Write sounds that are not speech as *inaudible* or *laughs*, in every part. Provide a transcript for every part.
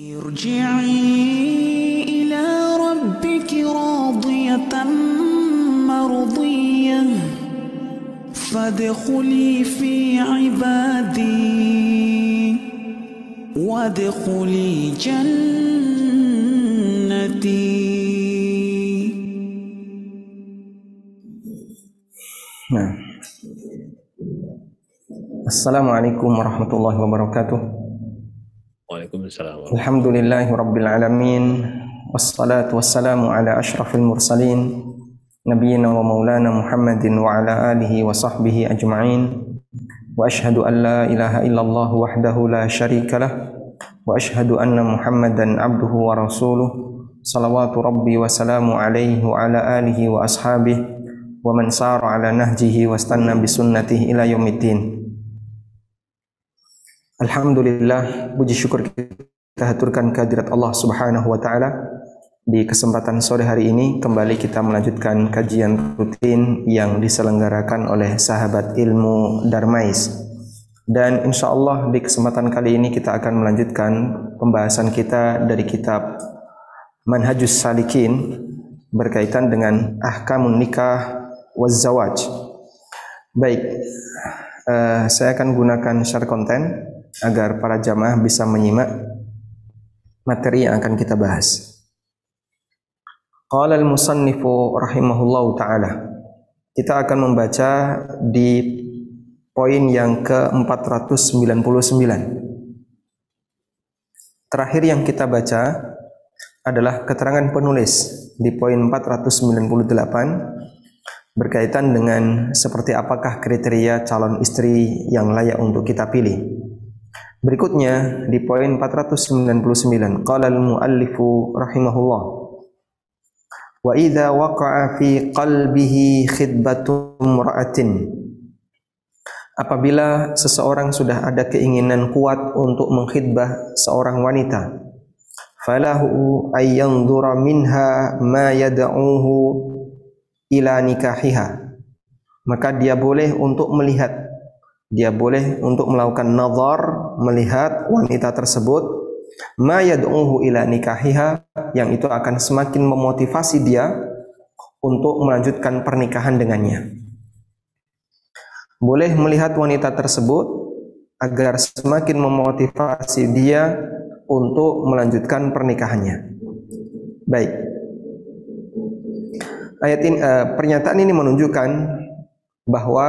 ارجعي إلى ربك راضية مرضية. فادخلي في عبادي. وادخلي جنتي. نعم. السلام عليكم ورحمة الله وبركاته. Rabbil alamin. Wassalatu wassalamu ala ashrafil mursalin. Nabiyyina wa maulana Muhammadin wa ala alihi wa sahbihi ajma'in. Wa ashhadu an la ilaha illallah wahdahu la syarika lah. Wa ashhadu anna Muhammadan abduhu wa rasuluh. Salawatu rabbi wa salamu alaihi wa ala alihi wa ashabihi wa man sara ala nahjihi wastanna bi sunnatihi ila yaumiddin. Alhamdulillah puji syukur kita haturkan kehadirat Allah Subhanahu wa taala. Di kesempatan sore hari ini kembali kita melanjutkan kajian rutin yang diselenggarakan oleh sahabat ilmu Darmais. Dan insya Allah di kesempatan kali ini kita akan melanjutkan pembahasan kita dari kitab Manhajus Salikin berkaitan dengan ahkamun nikah wazawaj. Baik, uh, saya akan gunakan share konten agar para jamaah bisa menyimak materi yang akan kita bahas. Qala al-musannifu rahimahullahu taala. Kita akan membaca di poin yang ke-499. Terakhir yang kita baca adalah keterangan penulis di poin 498 berkaitan dengan seperti apakah kriteria calon istri yang layak untuk kita pilih. Berikutnya di poin 499 qala al-muallifu rahimahullah wa idza waqa'a fi qalbihi khidbatu imra'atin. Apabila seseorang sudah ada keinginan kuat untuk mengkhidbah seorang wanita falahu ayyanzura minha ma yad'uhu ila nikahiha. Maka dia boleh untuk melihat dia boleh untuk melakukan nazar melihat wanita tersebut ma yad'uhu ila nikahiha yang itu akan semakin memotivasi dia untuk melanjutkan pernikahan dengannya. Boleh melihat wanita tersebut agar semakin memotivasi dia untuk melanjutkan pernikahannya. Baik. Ayat ini uh, pernyataan ini menunjukkan bahwa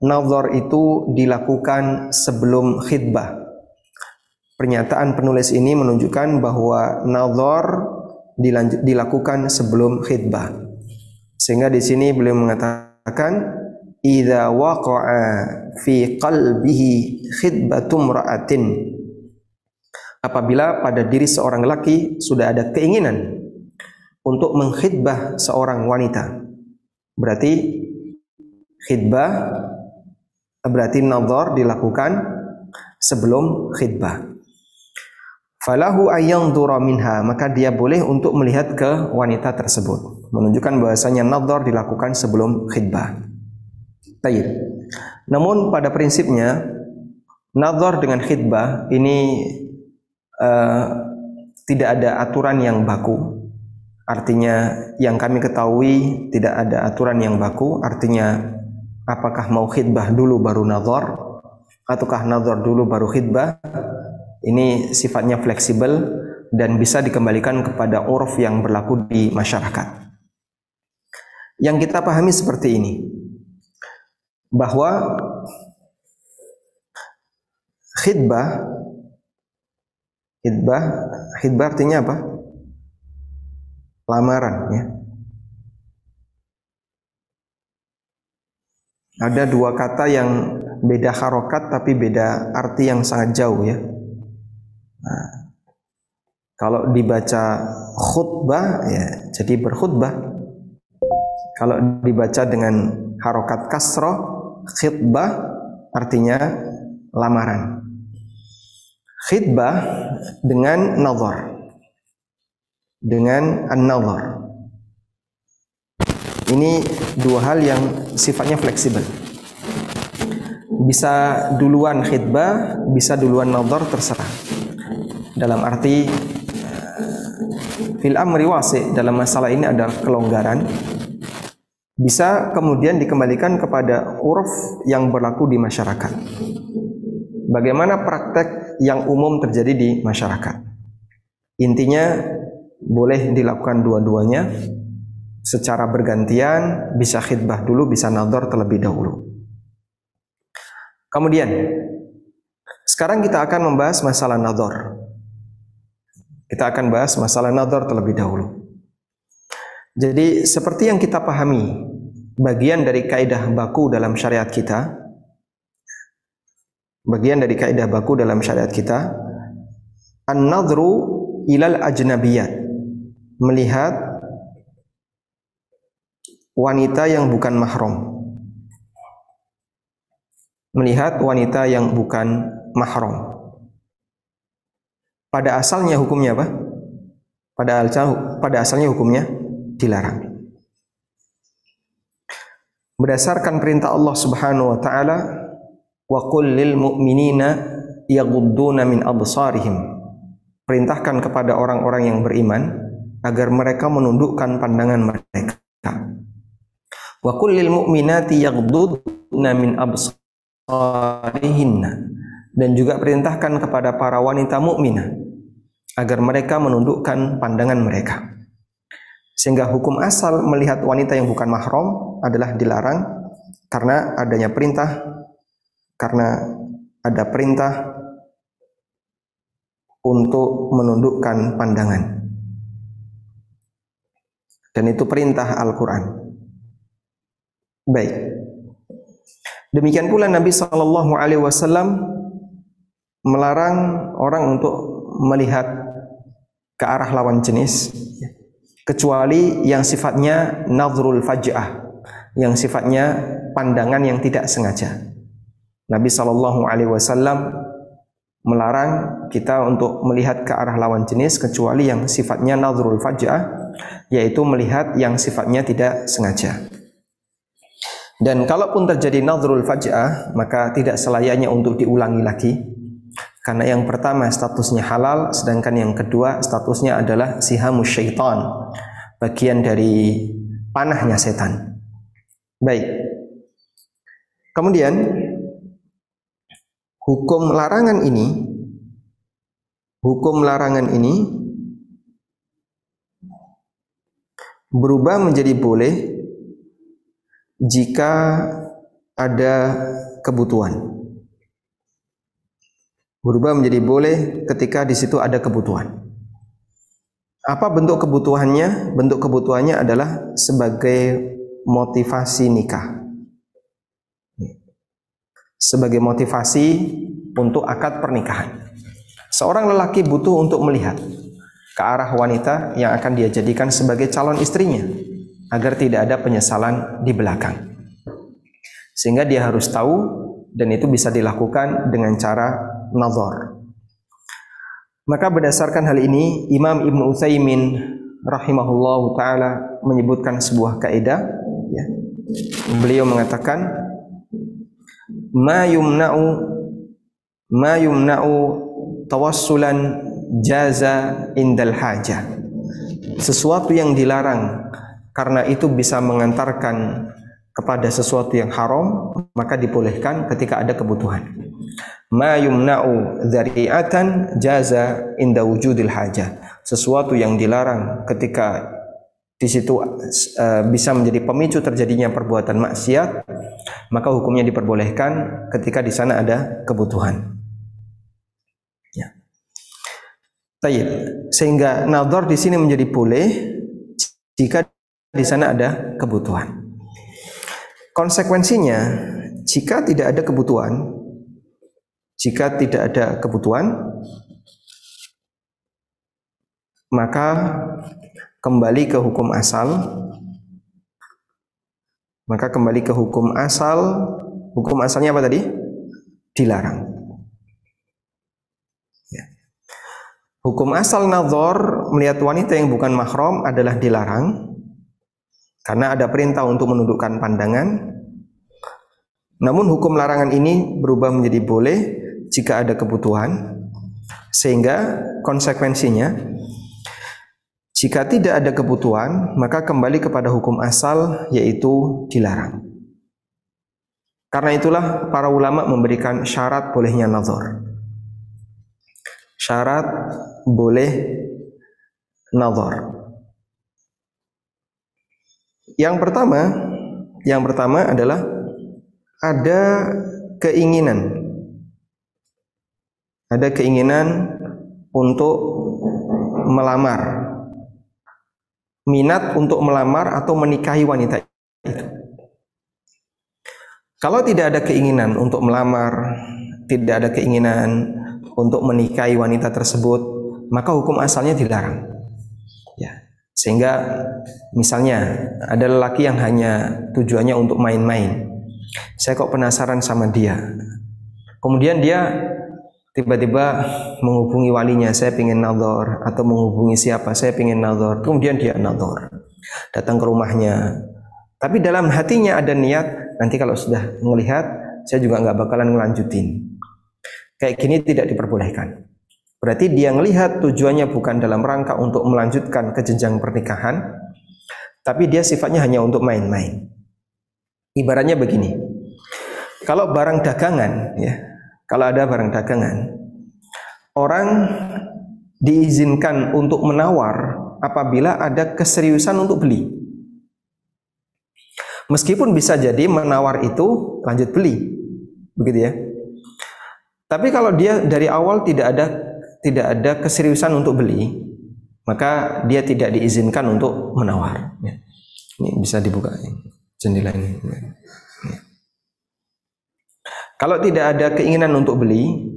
nazar itu dilakukan sebelum khidbah. Pernyataan penulis ini menunjukkan bahwa nazar dilakukan sebelum khidbah. Sehingga di sini beliau mengatakan idza waqa'a fi qalbihi khidbatum ra'atin apabila pada diri seorang laki sudah ada keinginan untuk mengkhidbah seorang wanita. Berarti khidbah berarti nazar dilakukan sebelum khidbah. Falahu ayyanzura minha, maka dia boleh untuk melihat ke wanita tersebut. Menunjukkan bahasanya nazar dilakukan sebelum khidbah. Tayyib. Namun pada prinsipnya nazar dengan khidbah ini uh, tidak ada aturan yang baku Artinya yang kami ketahui tidak ada aturan yang baku, artinya apakah mau khidbah dulu baru nazar ataukah nazar dulu baru khidbah. Ini sifatnya fleksibel dan bisa dikembalikan kepada uruf yang berlaku di masyarakat. Yang kita pahami seperti ini. Bahwa khidbah khidbah khidbah artinya apa? lamaran ya. Ada dua kata yang beda harokat tapi beda arti yang sangat jauh ya. Nah, kalau dibaca khutbah ya jadi berkhutbah. Kalau dibaca dengan harokat kasroh khutbah artinya lamaran. Khidbah dengan nazar dengan an-nazar. Ini dua hal yang sifatnya fleksibel. Bisa duluan khidbah, bisa duluan nazar terserah. dalam arti fil amri wasi dalam masalah ini ada kelonggaran bisa kemudian dikembalikan kepada uruf yang berlaku di masyarakat. Bagaimana praktek yang umum terjadi di masyarakat? Intinya boleh dilakukan dua-duanya secara bergantian, bisa khidbah dulu, bisa nador terlebih dahulu. Kemudian, sekarang kita akan membahas masalah nador. Kita akan bahas masalah nador terlebih dahulu. Jadi seperti yang kita pahami, bagian dari kaidah baku dalam syariat kita, bagian dari kaidah baku dalam syariat kita, an-nadru ilal ajnabiyat melihat wanita yang bukan mahram. Melihat wanita yang bukan mahram. Pada asalnya hukumnya apa? Pada pada asalnya hukumnya dilarang. Berdasarkan perintah Allah Subhanahu wa taala wa qul lil mu'minina yaghudduna min absarihim. Perintahkan kepada orang-orang yang beriman agar mereka menundukkan pandangan mereka. Wa kullil mu'minati yaghdudna min absarihinna dan juga perintahkan kepada para wanita mukminah agar mereka menundukkan pandangan mereka. Sehingga hukum asal melihat wanita yang bukan mahram adalah dilarang karena adanya perintah karena ada perintah untuk menundukkan pandangan. Dan itu perintah Al-Quran. Baik. Demikian pula Nabi Shallallahu Alaihi Wasallam melarang orang untuk melihat ke arah lawan jenis, kecuali yang sifatnya nazrul faj'ah, yang sifatnya pandangan yang tidak sengaja. Nabi Shallallahu Alaihi Wasallam melarang kita untuk melihat ke arah lawan jenis kecuali yang sifatnya nazrul faj'ah yaitu melihat yang sifatnya tidak sengaja. Dan kalaupun terjadi nazrul faj'ah maka tidak selayaknya untuk diulangi lagi karena yang pertama statusnya halal sedangkan yang kedua statusnya adalah sihamus syaitan bagian dari panahnya setan. Baik. Kemudian hukum larangan ini hukum larangan ini berubah menjadi boleh jika ada kebutuhan. Berubah menjadi boleh ketika di situ ada kebutuhan. Apa bentuk kebutuhannya? Bentuk kebutuhannya adalah sebagai motivasi nikah sebagai motivasi untuk akad pernikahan. Seorang lelaki butuh untuk melihat ke arah wanita yang akan dia jadikan sebagai calon istrinya agar tidak ada penyesalan di belakang. Sehingga dia harus tahu dan itu bisa dilakukan dengan cara nazar. Maka berdasarkan hal ini Imam Ibn Utsaimin rahimahullah taala menyebutkan sebuah kaidah ya. Beliau mengatakan ma yumna'u ma yumna'u tawassulan jaza indal hajah sesuatu yang dilarang karena itu bisa mengantarkan kepada sesuatu yang haram maka dibolehkan ketika ada kebutuhan ma yumna'u dzari'atan jaza inda wujudil hajah sesuatu yang dilarang ketika di situ uh, bisa menjadi pemicu terjadinya perbuatan maksiat, maka hukumnya diperbolehkan ketika di sana ada kebutuhan. Ya. Tayyib. Sehingga nador di sini menjadi boleh jika di sana ada kebutuhan. Konsekuensinya, jika tidak ada kebutuhan, jika tidak ada kebutuhan, maka kembali ke hukum asal maka kembali ke hukum asal hukum asalnya apa tadi dilarang ya. hukum asal nazar melihat wanita yang bukan mahram adalah dilarang karena ada perintah untuk menundukkan pandangan namun hukum larangan ini berubah menjadi boleh jika ada kebutuhan Sehingga konsekuensinya jika tidak ada kebutuhan, maka kembali kepada hukum asal yaitu dilarang. Karena itulah para ulama memberikan syarat bolehnya nazar. Syarat boleh nazar. Yang pertama, yang pertama adalah ada keinginan. Ada keinginan untuk melamar. Minat untuk melamar atau menikahi wanita itu. Kalau tidak ada keinginan untuk melamar, tidak ada keinginan untuk menikahi wanita tersebut, maka hukum asalnya dilarang. Ya. Sehingga misalnya ada lelaki yang hanya tujuannya untuk main-main. Saya kok penasaran sama dia. Kemudian dia tiba-tiba menghubungi walinya, saya ingin nador atau menghubungi siapa, saya ingin nador. Kemudian dia nador. Datang ke rumahnya. Tapi dalam hatinya ada niat, nanti kalau sudah melihat, saya juga nggak bakalan ngelanjutin. Kayak gini tidak diperbolehkan. Berarti dia melihat tujuannya bukan dalam rangka untuk melanjutkan ke jenjang pernikahan, tapi dia sifatnya hanya untuk main-main. Ibaratnya begini, kalau barang dagangan, ya, kalau ada barang dagangan, orang diizinkan untuk menawar apabila ada keseriusan untuk beli. Meskipun bisa jadi menawar itu lanjut beli, begitu ya. Tapi kalau dia dari awal tidak ada tidak ada keseriusan untuk beli, maka dia tidak diizinkan untuk menawar. Ya. Ini bisa dibuka jendela ini. Ya. Kalau tidak ada keinginan untuk beli,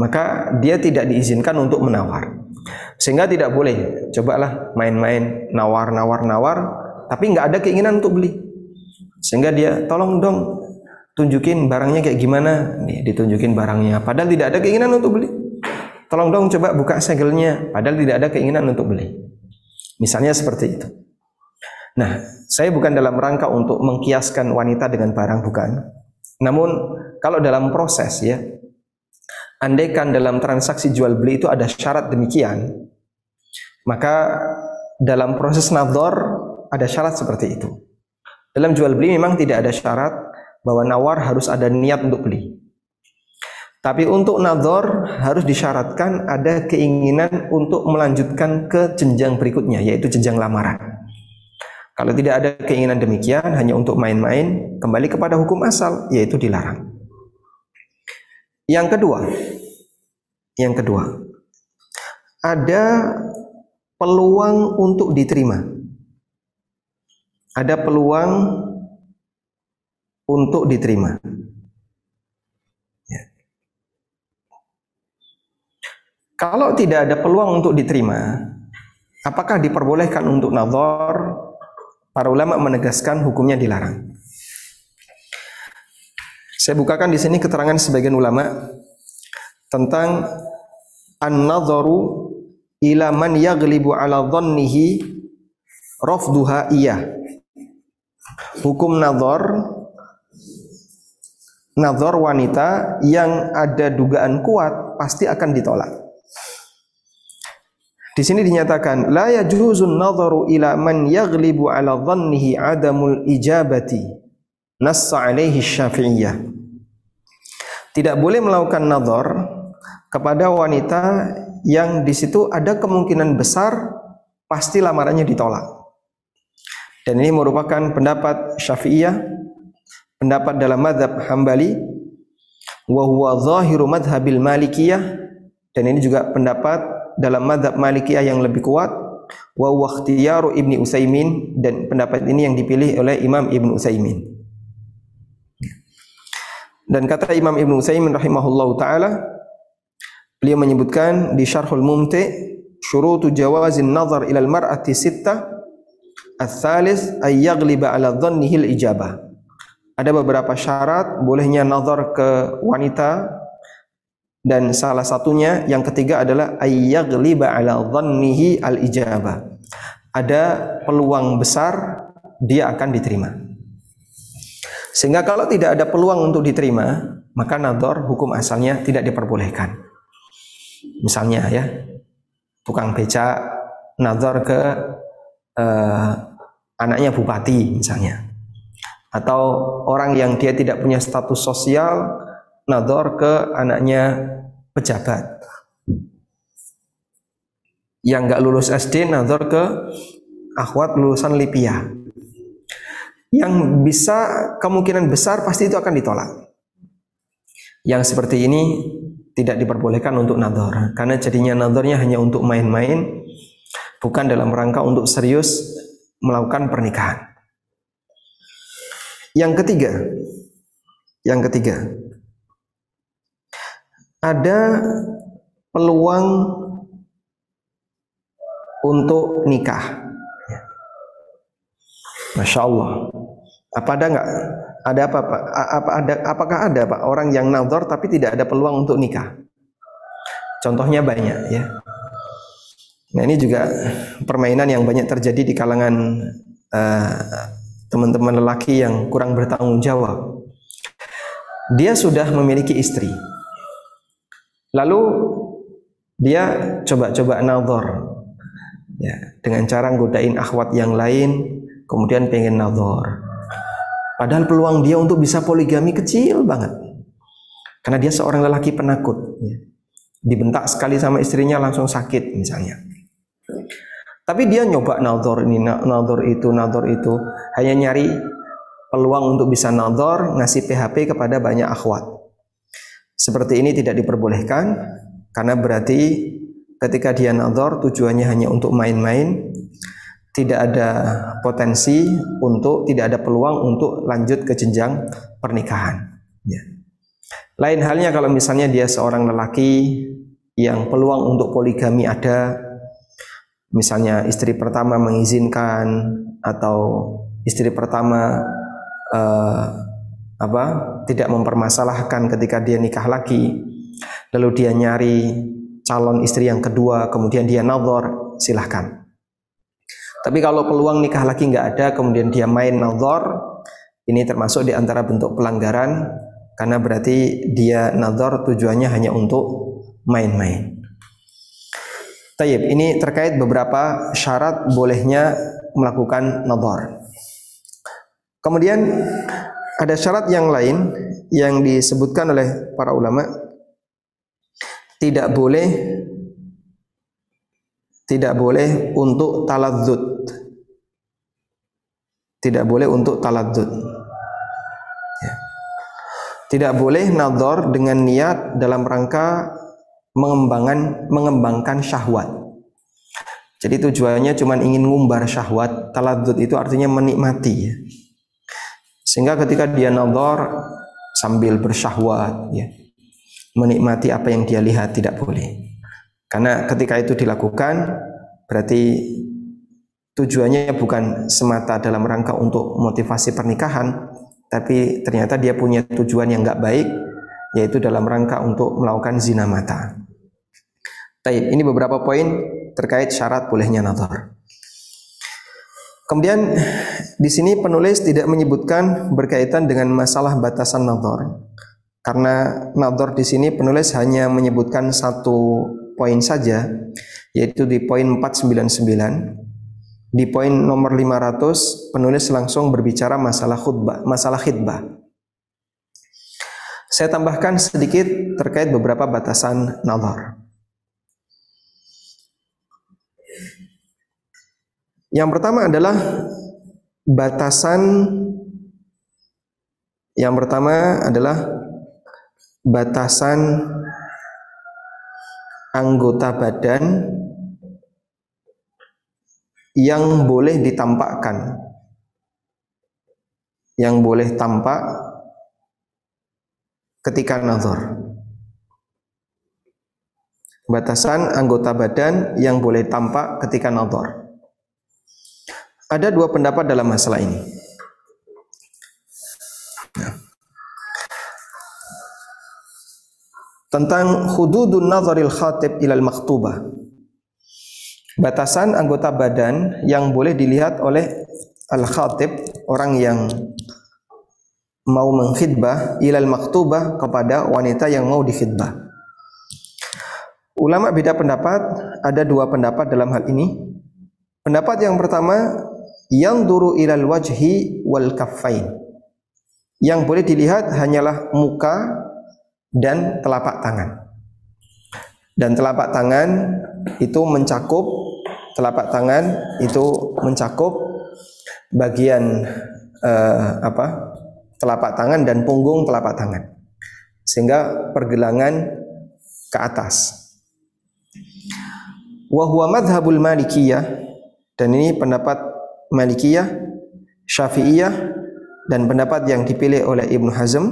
maka dia tidak diizinkan untuk menawar. Sehingga tidak boleh, cobalah main-main nawar-nawar-nawar, tapi nggak ada keinginan untuk beli. Sehingga dia tolong dong tunjukin barangnya kayak gimana, nih ditunjukin barangnya. Padahal tidak ada keinginan untuk beli. Tolong dong coba buka segelnya, padahal tidak ada keinginan untuk beli. Misalnya seperti itu. Nah, saya bukan dalam rangka untuk mengkiaskan wanita dengan barang bukan. Namun kalau dalam proses ya, andaikan dalam transaksi jual beli itu ada syarat demikian, maka dalam proses nador ada syarat seperti itu. Dalam jual beli memang tidak ada syarat bahwa nawar harus ada niat untuk beli. Tapi untuk nador harus disyaratkan ada keinginan untuk melanjutkan ke jenjang berikutnya, yaitu jenjang lamaran. Kalau tidak ada keinginan demikian, hanya untuk main-main, kembali kepada hukum asal, yaitu dilarang. Yang kedua, yang kedua, ada peluang untuk diterima. Ada peluang untuk diterima. Kalau tidak ada peluang untuk diterima, apakah diperbolehkan untuk nazar? Para ulama menegaskan hukumnya dilarang. Saya bukakan di sini keterangan sebagian ulama tentang an-nadharu ila man yaghlibu ala dhannihi rafduha iya. Hukum nazar nazar wanita yang ada dugaan kuat pasti akan ditolak. Di sini dinyatakan la yajuzun nadharu ila man yaghlibu ala dhannihi adamul ijabati. Nassa alaihi Syafi'iyah. Tidak boleh melakukan nadhar kepada wanita yang di situ ada kemungkinan besar pasti lamarannya ditolak. Dan ini merupakan pendapat Syafi'iyah, pendapat dalam madhab Hambali, wa huwa zahiru madhabil Malikiyah, dan ini juga pendapat dalam madhab Malikiyah yang lebih kuat wa wakhtiyaru Ibni Utsaimin dan pendapat ini yang dipilih oleh Imam Ibnu Utsaimin. Dan kata Imam Ibnu Utsaimin rahimahullahu taala beliau menyebutkan di Syarhul Mumti syurutu jawazin nazar ila al-mar'ati sittah Al-thalis ay yaghliba ala dhannihi al-ijabah. Ada beberapa syarat bolehnya nazar ke wanita dan salah satunya yang ketiga adalah ayyaghliba ala dhannihi al ijabah. Ada peluang besar dia akan diterima. Sehingga kalau tidak ada peluang untuk diterima, maka nador hukum asalnya tidak diperbolehkan. Misalnya ya, tukang beca nazar ke eh, anaknya bupati misalnya. Atau orang yang dia tidak punya status sosial nazar ke anaknya pejabat. Yang nggak lulus SD nazar ke akhwat lulusan Lipia. Yang bisa kemungkinan besar pasti itu akan ditolak. Yang seperti ini tidak diperbolehkan untuk nador karena jadinya nadornya hanya untuk main-main bukan dalam rangka untuk serius melakukan pernikahan. Yang ketiga, yang ketiga, ada peluang untuk nikah. Masya Allah. Apa ada nggak? Ada apa, Pak? Apa ada? Apakah ada Pak orang yang nazar tapi tidak ada peluang untuk nikah? Contohnya banyak ya. Nah ini juga permainan yang banyak terjadi di kalangan teman teman-teman lelaki yang kurang bertanggung jawab. Dia sudah memiliki istri, lalu dia coba-coba nazar, ya dengan cara godain akhwat yang lain, kemudian pengen nazar. Padahal peluang dia untuk bisa poligami kecil banget. Karena dia seorang lelaki penakut. Ya. Dibentak sekali sama istrinya langsung sakit misalnya. Tapi dia nyoba nazar ini, nazar itu, nazar itu. Hanya nyari peluang untuk bisa nazar, ngasih PHP kepada banyak akhwat. Seperti ini tidak diperbolehkan karena berarti ketika dia nazar tujuannya hanya untuk main-main tidak ada potensi untuk tidak ada peluang untuk lanjut ke jenjang pernikahan. Ya. Lain halnya kalau misalnya dia seorang lelaki yang peluang untuk poligami ada, misalnya istri pertama mengizinkan atau istri pertama uh, apa tidak mempermasalahkan ketika dia nikah lagi, lalu dia nyari calon istri yang kedua, kemudian dia nazar, silahkan. Tapi kalau peluang nikah lagi nggak ada, kemudian dia main nazar, ini termasuk di antara bentuk pelanggaran karena berarti dia nazar tujuannya hanya untuk main-main. Tayyib, ini terkait beberapa syarat bolehnya melakukan nazar. Kemudian ada syarat yang lain yang disebutkan oleh para ulama tidak boleh tidak boleh untuk taladzud tidak boleh untuk taladzud. Ya. Tidak boleh nador dengan niat dalam rangka mengembangkan mengembangkan syahwat. Jadi tujuannya cuma ingin ngumbar syahwat. Taladzud itu artinya menikmati. Ya. Sehingga ketika dia nador sambil bersyahwat, ya, menikmati apa yang dia lihat tidak boleh. Karena ketika itu dilakukan berarti tujuannya bukan semata dalam rangka untuk motivasi pernikahan, tapi ternyata dia punya tujuan yang nggak baik, yaitu dalam rangka untuk melakukan zina mata. Taib, ini beberapa poin terkait syarat bolehnya nazar. Kemudian di sini penulis tidak menyebutkan berkaitan dengan masalah batasan nazar. Karena nazar di sini penulis hanya menyebutkan satu poin saja, yaitu di poin 499 di poin nomor 500 penulis langsung berbicara masalah khutbah, masalah khidbah. Saya tambahkan sedikit terkait beberapa batasan nazar. Yang pertama adalah batasan. Yang pertama adalah batasan anggota badan yang boleh ditampakkan. Yang boleh tampak ketika nazar. Batasan anggota badan yang boleh tampak ketika nazar ada dua pendapat dalam masalah ini nah. tentang hududun nazaril khatib ilal maktubah batasan anggota badan yang boleh dilihat oleh al-khatib orang yang mau mengkhidbah ilal maktubah kepada wanita yang mau dikhidbah. Ulama beda pendapat, ada dua pendapat dalam hal ini. Pendapat yang pertama, yang duru ilal wajhi wal kaffain. Yang boleh dilihat hanyalah muka dan telapak tangan. Dan telapak tangan itu mencakup telapak tangan itu mencakup bagian uh, apa? telapak tangan dan punggung telapak tangan. Sehingga pergelangan ke atas. Wa huwa madhhabul Malikiyah dan ini pendapat Malikiyah, Syafi'iyah dan pendapat yang dipilih oleh Ibnu Hazm.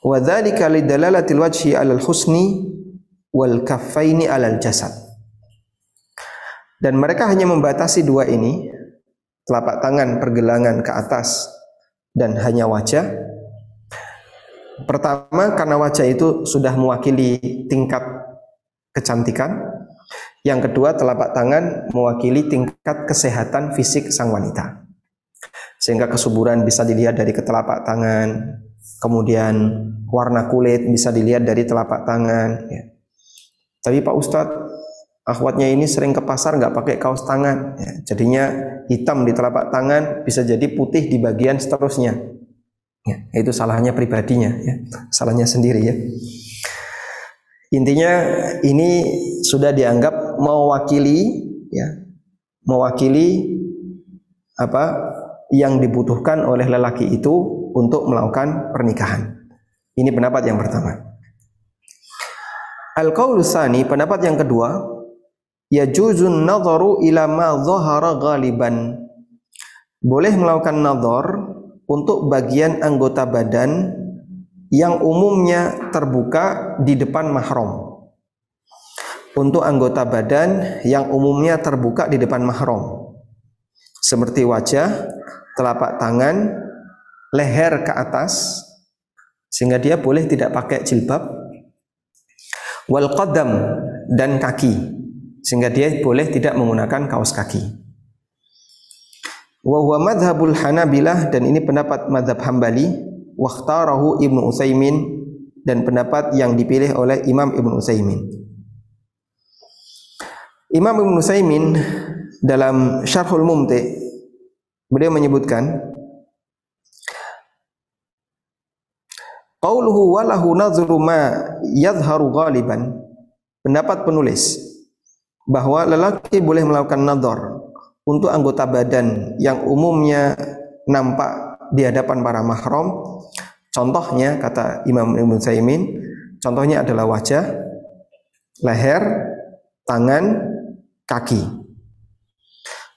Wa dzalika lidalalatil wajhi 'alal husni wal kaffaini 'alal jasad. Dan mereka hanya membatasi dua ini, telapak tangan pergelangan ke atas dan hanya wajah. Pertama karena wajah itu sudah mewakili tingkat kecantikan yang kedua, telapak tangan mewakili tingkat kesehatan fisik sang wanita. Sehingga kesuburan bisa dilihat dari ketelapak tangan, kemudian warna kulit bisa dilihat dari telapak tangan. Ya. Tapi Pak Ustadz, akhwatnya ini sering ke pasar nggak pakai kaos tangan, ya. jadinya hitam di telapak tangan bisa jadi putih di bagian seterusnya. Ya, itu salahnya pribadinya, ya. salahnya sendiri ya. Intinya ini sudah dianggap mewakili ya, mewakili apa yang dibutuhkan oleh lelaki itu untuk melakukan pernikahan. Ini pendapat yang pertama. Al-qaulu pendapat yang kedua, yajuzun nadharu ila ma dhahara ghaliban. Boleh melakukan nadhar untuk bagian anggota badan yang umumnya terbuka di depan mahram. Untuk anggota badan yang umumnya terbuka di depan mahram. Seperti wajah, telapak tangan, leher ke atas sehingga dia boleh tidak pakai jilbab. Wal qadam dan kaki sehingga dia boleh tidak menggunakan kaos kaki. Wa huwa madhabul Hanabilah dan ini pendapat madhab Hambali wakhtarahu Ibnu Utsaimin dan pendapat yang dipilih oleh Imam Ibnu Utsaimin. Imam Ibnu Utsaimin dalam Syarhul Mumti beliau menyebutkan Qauluhu walahu nazru ma yadhharu ghaliban. Pendapat penulis bahwa lelaki boleh melakukan nadhar untuk anggota badan yang umumnya nampak di hadapan para mahram. Contohnya kata Imam Ibn Saimin, contohnya adalah wajah, leher, tangan, kaki.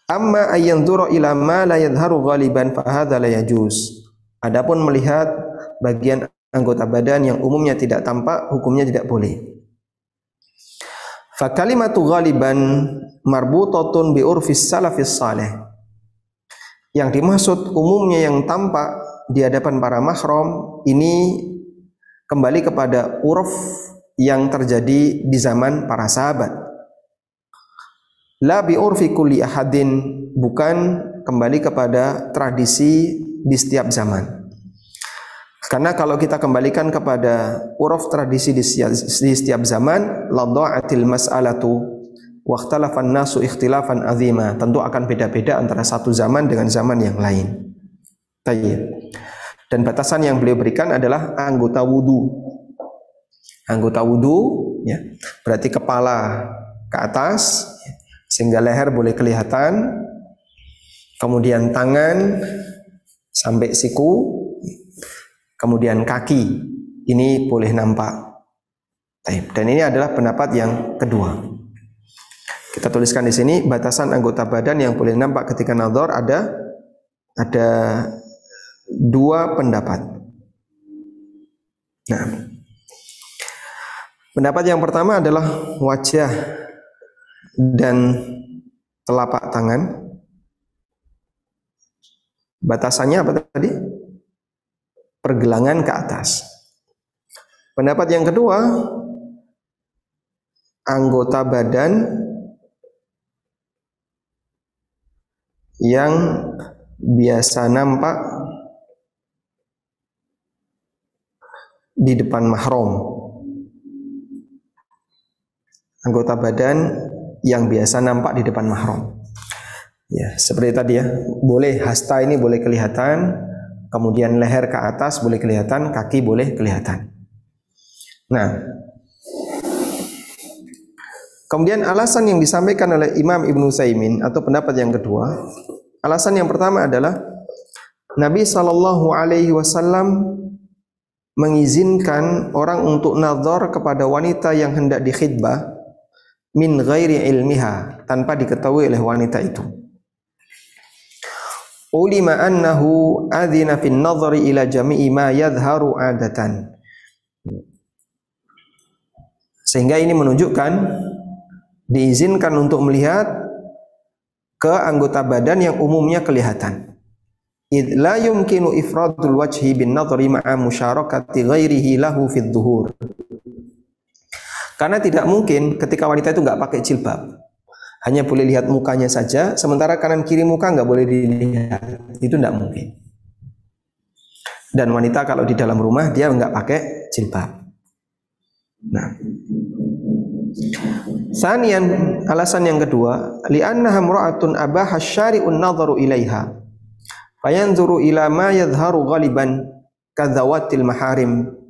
Amma ayyanzura ila ma la yadhharu ghaliban fa hadza la yajuz. Adapun melihat bagian anggota badan yang umumnya tidak tampak, hukumnya tidak boleh. Fa kalimatu ghaliban marbutatun bi urfis salafis salih. Yang dimaksud umumnya yang tampak di hadapan para mahram ini kembali kepada uruf yang terjadi di zaman para sahabat. La bi urfi kulli ahadin bukan kembali kepada tradisi di setiap zaman. Karena kalau kita kembalikan kepada uruf tradisi di setiap, zaman, la dha'atil mas'alatu wa ikhtalafan nasu ikhtilafan azima. Tentu akan beda-beda antara satu zaman dengan zaman yang lain. Tayyib. Dan batasan yang beliau berikan adalah anggota wudhu. Anggota wudhu, ya, berarti kepala ke atas, sehingga leher boleh kelihatan, kemudian tangan sampai siku, kemudian kaki, ini boleh nampak. Dan ini adalah pendapat yang kedua. Kita tuliskan di sini batasan anggota badan yang boleh nampak ketika nador ada ada dua pendapat. Nah, pendapat yang pertama adalah wajah dan telapak tangan. Batasannya apa tadi? Pergelangan ke atas. Pendapat yang kedua, anggota badan yang biasa nampak di depan mahram. anggota badan yang biasa nampak di depan mahram. Ya, seperti tadi ya, boleh hasta ini boleh kelihatan, kemudian leher ke atas boleh kelihatan, kaki boleh kelihatan. Nah, kemudian alasan yang disampaikan oleh Imam Ibnu Saimin atau pendapat yang kedua, alasan yang pertama adalah Nabi Shallallahu Alaihi Wasallam mengizinkan orang untuk nazar kepada wanita yang hendak dikhidbah min ghairi ilmiha tanpa diketahui oleh wanita itu. Ulima annahu adzina fin nazari ila jami'i ma yadhharu adatan. Sehingga ini menunjukkan diizinkan untuk melihat ke anggota badan yang umumnya kelihatan. Id la yumkinu ifradul wajhi bin nadhri ma'a musyarakati ghairihi lahu fid dhuhur. Karena tidak mungkin ketika wanita itu nggak pakai jilbab, hanya boleh lihat mukanya saja, sementara kanan kiri muka nggak boleh dilihat. Itu tidak mungkin. Dan wanita kalau di dalam rumah dia nggak pakai jilbab. Nah, Sanian alasan yang kedua, li'annaha imra'atun abaha syari'un nadharu ilaiha. Fayanzuru ila ma yadhharu ghaliban kadzawatil maharim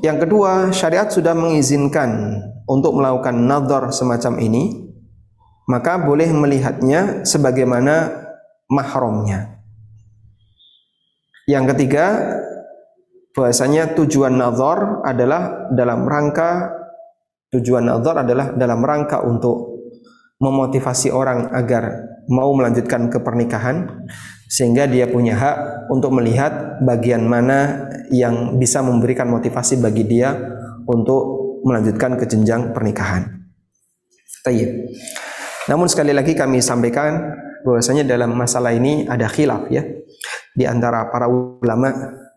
yang kedua, syariat sudah mengizinkan untuk melakukan nazar semacam ini, maka boleh melihatnya sebagaimana mahramnya. Yang ketiga, bahasanya tujuan nazar adalah dalam rangka tujuan nazar adalah dalam rangka untuk memotivasi orang agar mau melanjutkan ke pernikahan sehingga dia punya hak untuk melihat bagian mana yang bisa memberikan motivasi bagi dia untuk melanjutkan ke jenjang pernikahan. Tayyib. Namun sekali lagi kami sampaikan bahwasanya dalam masalah ini ada khilaf ya di antara para ulama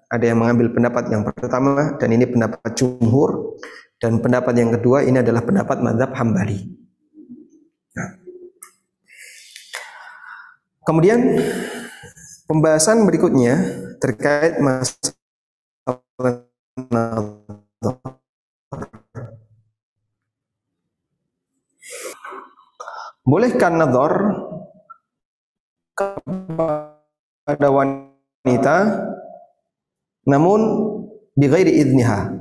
ada yang mengambil pendapat yang pertama dan ini pendapat jumhur dan pendapat yang kedua ini adalah pendapat madhab hambali. Nah. Kemudian Pembahasan berikutnya terkait masalah Bolehkah nadhar kepada wanita namun bighairi idniha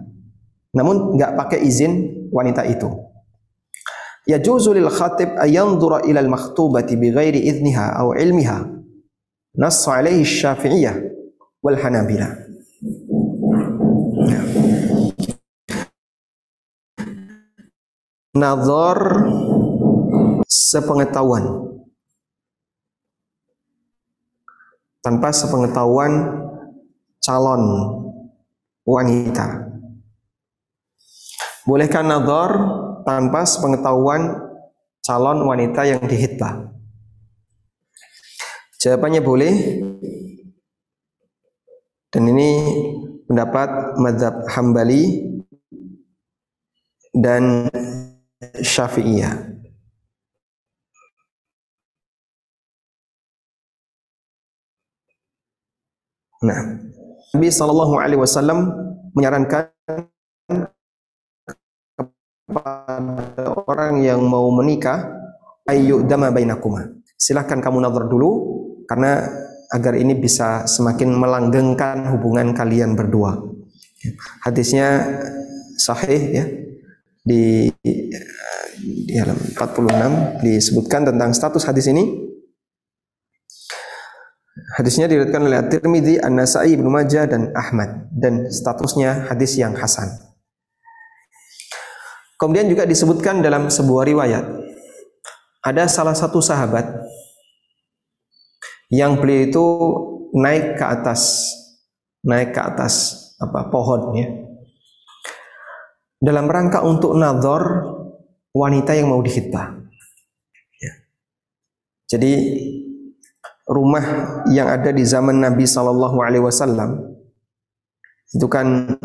namun enggak pakai izin wanita itu? Yajuzu lil khatib ayanzura ila al makhtubati bighairi idniha aw ilmiha Nas alaihi syafi'iyah wal hanabila. Nazar sepengetahuan tanpa sepengetahuan calon wanita. Bolehkah nazar tanpa sepengetahuan calon wanita yang dihitbah? Jawabannya boleh. Dan ini pendapat madhab Hambali dan Syafi'iyah. Nah, Nabi Shallallahu Alaihi Wasallam menyarankan kepada orang yang mau menikah, ayu dama bainakuma. Silahkan kamu nazar dulu karena agar ini bisa semakin melanggengkan hubungan kalian berdua. Hadisnya sahih ya di di halaman 46 disebutkan tentang status hadis ini. Hadisnya diriwayatkan oleh At-Tirmidzi, An-Nasa'i, Ibnu Majah dan Ahmad dan statusnya hadis yang hasan. Kemudian juga disebutkan dalam sebuah riwayat ada salah satu sahabat yang beliau itu naik ke atas naik ke atas apa pohon ya. Dalam rangka untuk nazar wanita yang mau dihitbah ya. jadi rumah yang ada di zaman Nabi Shallallahu Alaihi Wasallam itu kan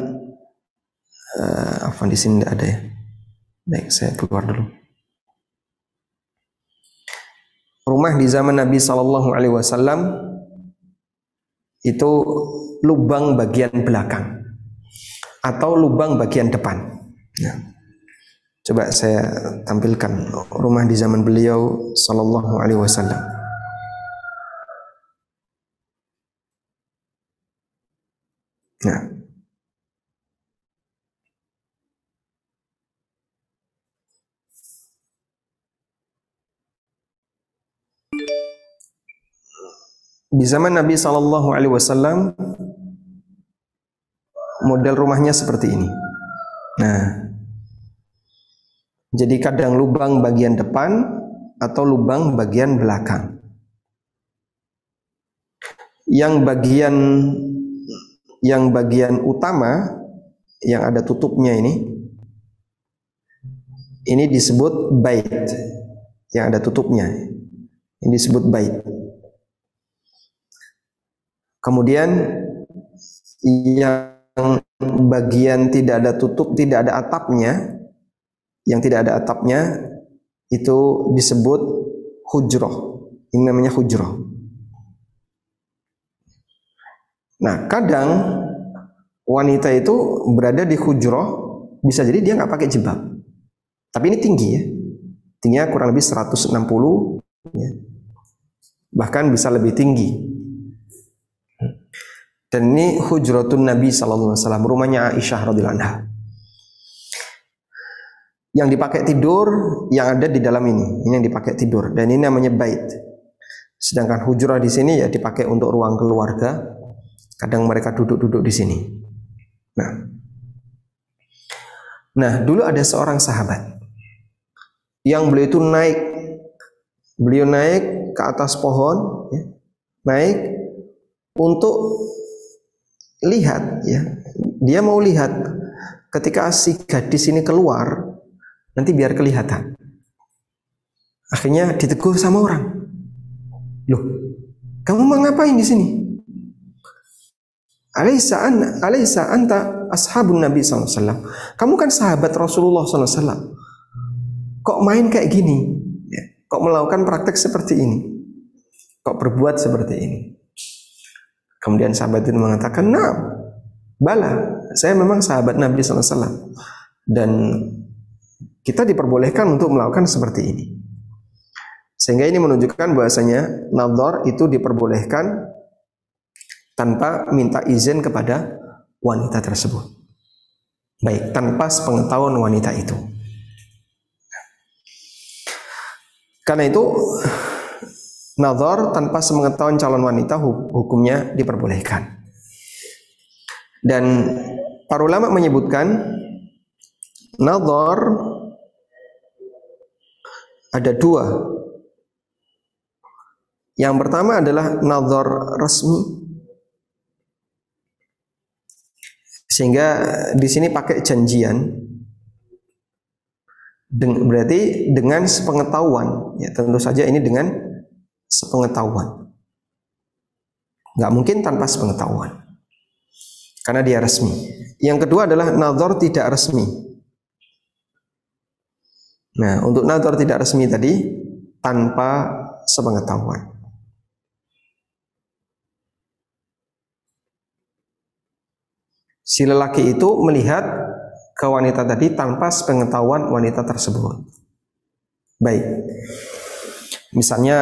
uh, apa di sini tidak ada ya? Baik saya keluar dulu rumah di zaman Nabi Shallallahu Alaihi Wasallam itu lubang bagian belakang atau lubang bagian depan. Ya. Coba saya tampilkan rumah di zaman beliau sallallahu alaihi wasallam. Nah. Di zaman Nabi sallallahu alaihi wasallam model rumahnya seperti ini. Nah, jadi kadang lubang bagian depan atau lubang bagian belakang. Yang bagian yang bagian utama yang ada tutupnya ini ini disebut bait yang ada tutupnya. Ini disebut bait. Kemudian yang bagian tidak ada tutup, tidak ada atapnya, yang tidak ada atapnya itu disebut hujroh. Ini namanya hujroh. Nah, kadang wanita itu berada di hujroh, bisa jadi dia nggak pakai jilbab. Tapi ini tinggi ya. Tingginya kurang lebih 160 ya. Bahkan bisa lebih tinggi. Dan ini hujratun Nabi sallallahu alaihi rumahnya Aisyah radhiyallahu anha yang dipakai tidur yang ada di dalam ini. Ini yang dipakai tidur dan ini namanya bait. Sedangkan hujrah di sini ya dipakai untuk ruang keluarga. Kadang mereka duduk-duduk di sini. Nah. Nah, dulu ada seorang sahabat yang beliau itu naik beliau naik ke atas pohon ya, naik untuk lihat ya. Dia mau lihat ketika si gadis ini keluar Nanti biar kelihatan. Akhirnya ditegur sama orang. Loh, kamu mau ngapain di sini? Alaysa an alaysa anta ashabun Nabi SAW. Kamu kan sahabat Rasulullah SAW. Kok main kayak gini? Ya, kok melakukan praktek seperti ini? Kok berbuat seperti ini? Kemudian sahabat itu mengatakan, nah, bala, saya memang sahabat Nabi SAW. Dan kita diperbolehkan untuk melakukan seperti ini. Sehingga ini menunjukkan bahasanya nadhar itu diperbolehkan tanpa minta izin kepada wanita tersebut. Baik, tanpa sepengetahuan wanita itu. Karena itu nadhar tanpa sepengetahuan calon wanita hukumnya diperbolehkan. Dan para ulama menyebutkan nadhar ada dua. Yang pertama adalah nazar resmi. Sehingga di sini pakai janjian. berarti dengan sepengetahuan. Ya, tentu saja ini dengan sepengetahuan. Nggak mungkin tanpa sepengetahuan. Karena dia resmi. Yang kedua adalah nazar tidak resmi. Nah, untuk nador tidak resmi tadi tanpa sepengetahuan. Si lelaki itu melihat ke wanita tadi tanpa sepengetahuan wanita tersebut. Baik. Misalnya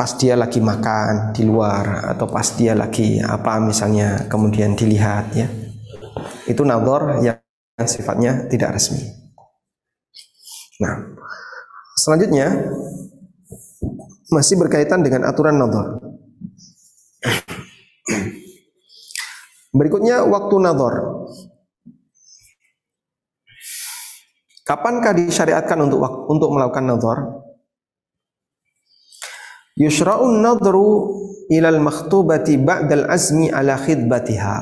pas dia lagi makan di luar atau pas dia lagi apa misalnya kemudian dilihat ya. Itu nador yang sifatnya tidak resmi. Nah, selanjutnya masih berkaitan dengan aturan nadhar. Berikutnya waktu nadhar. Kapankah disyariatkan untuk untuk melakukan nadhar? Yushra'un nadhru ila al-makhtubati ba'da al-azmi ala khidbatiha.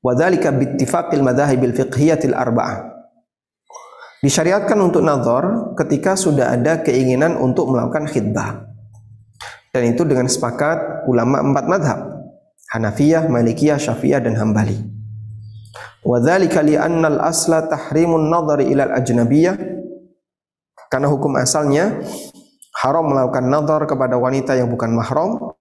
Wa dhalika bi ittifaqil madhahib al-fiqhiyyah al-arba'ah. Disyariatkan untuk nazar ketika sudah ada keinginan untuk melakukan khidbah. Dan itu dengan sepakat ulama empat madhab. Hanafiyah, Malikiyah, Syafi'iyah, dan Hambali. Wadhalika li'anna al-asla tahrimun nazari ila al-ajnabiyah. Karena hukum asalnya haram melakukan nazar kepada wanita yang bukan mahram.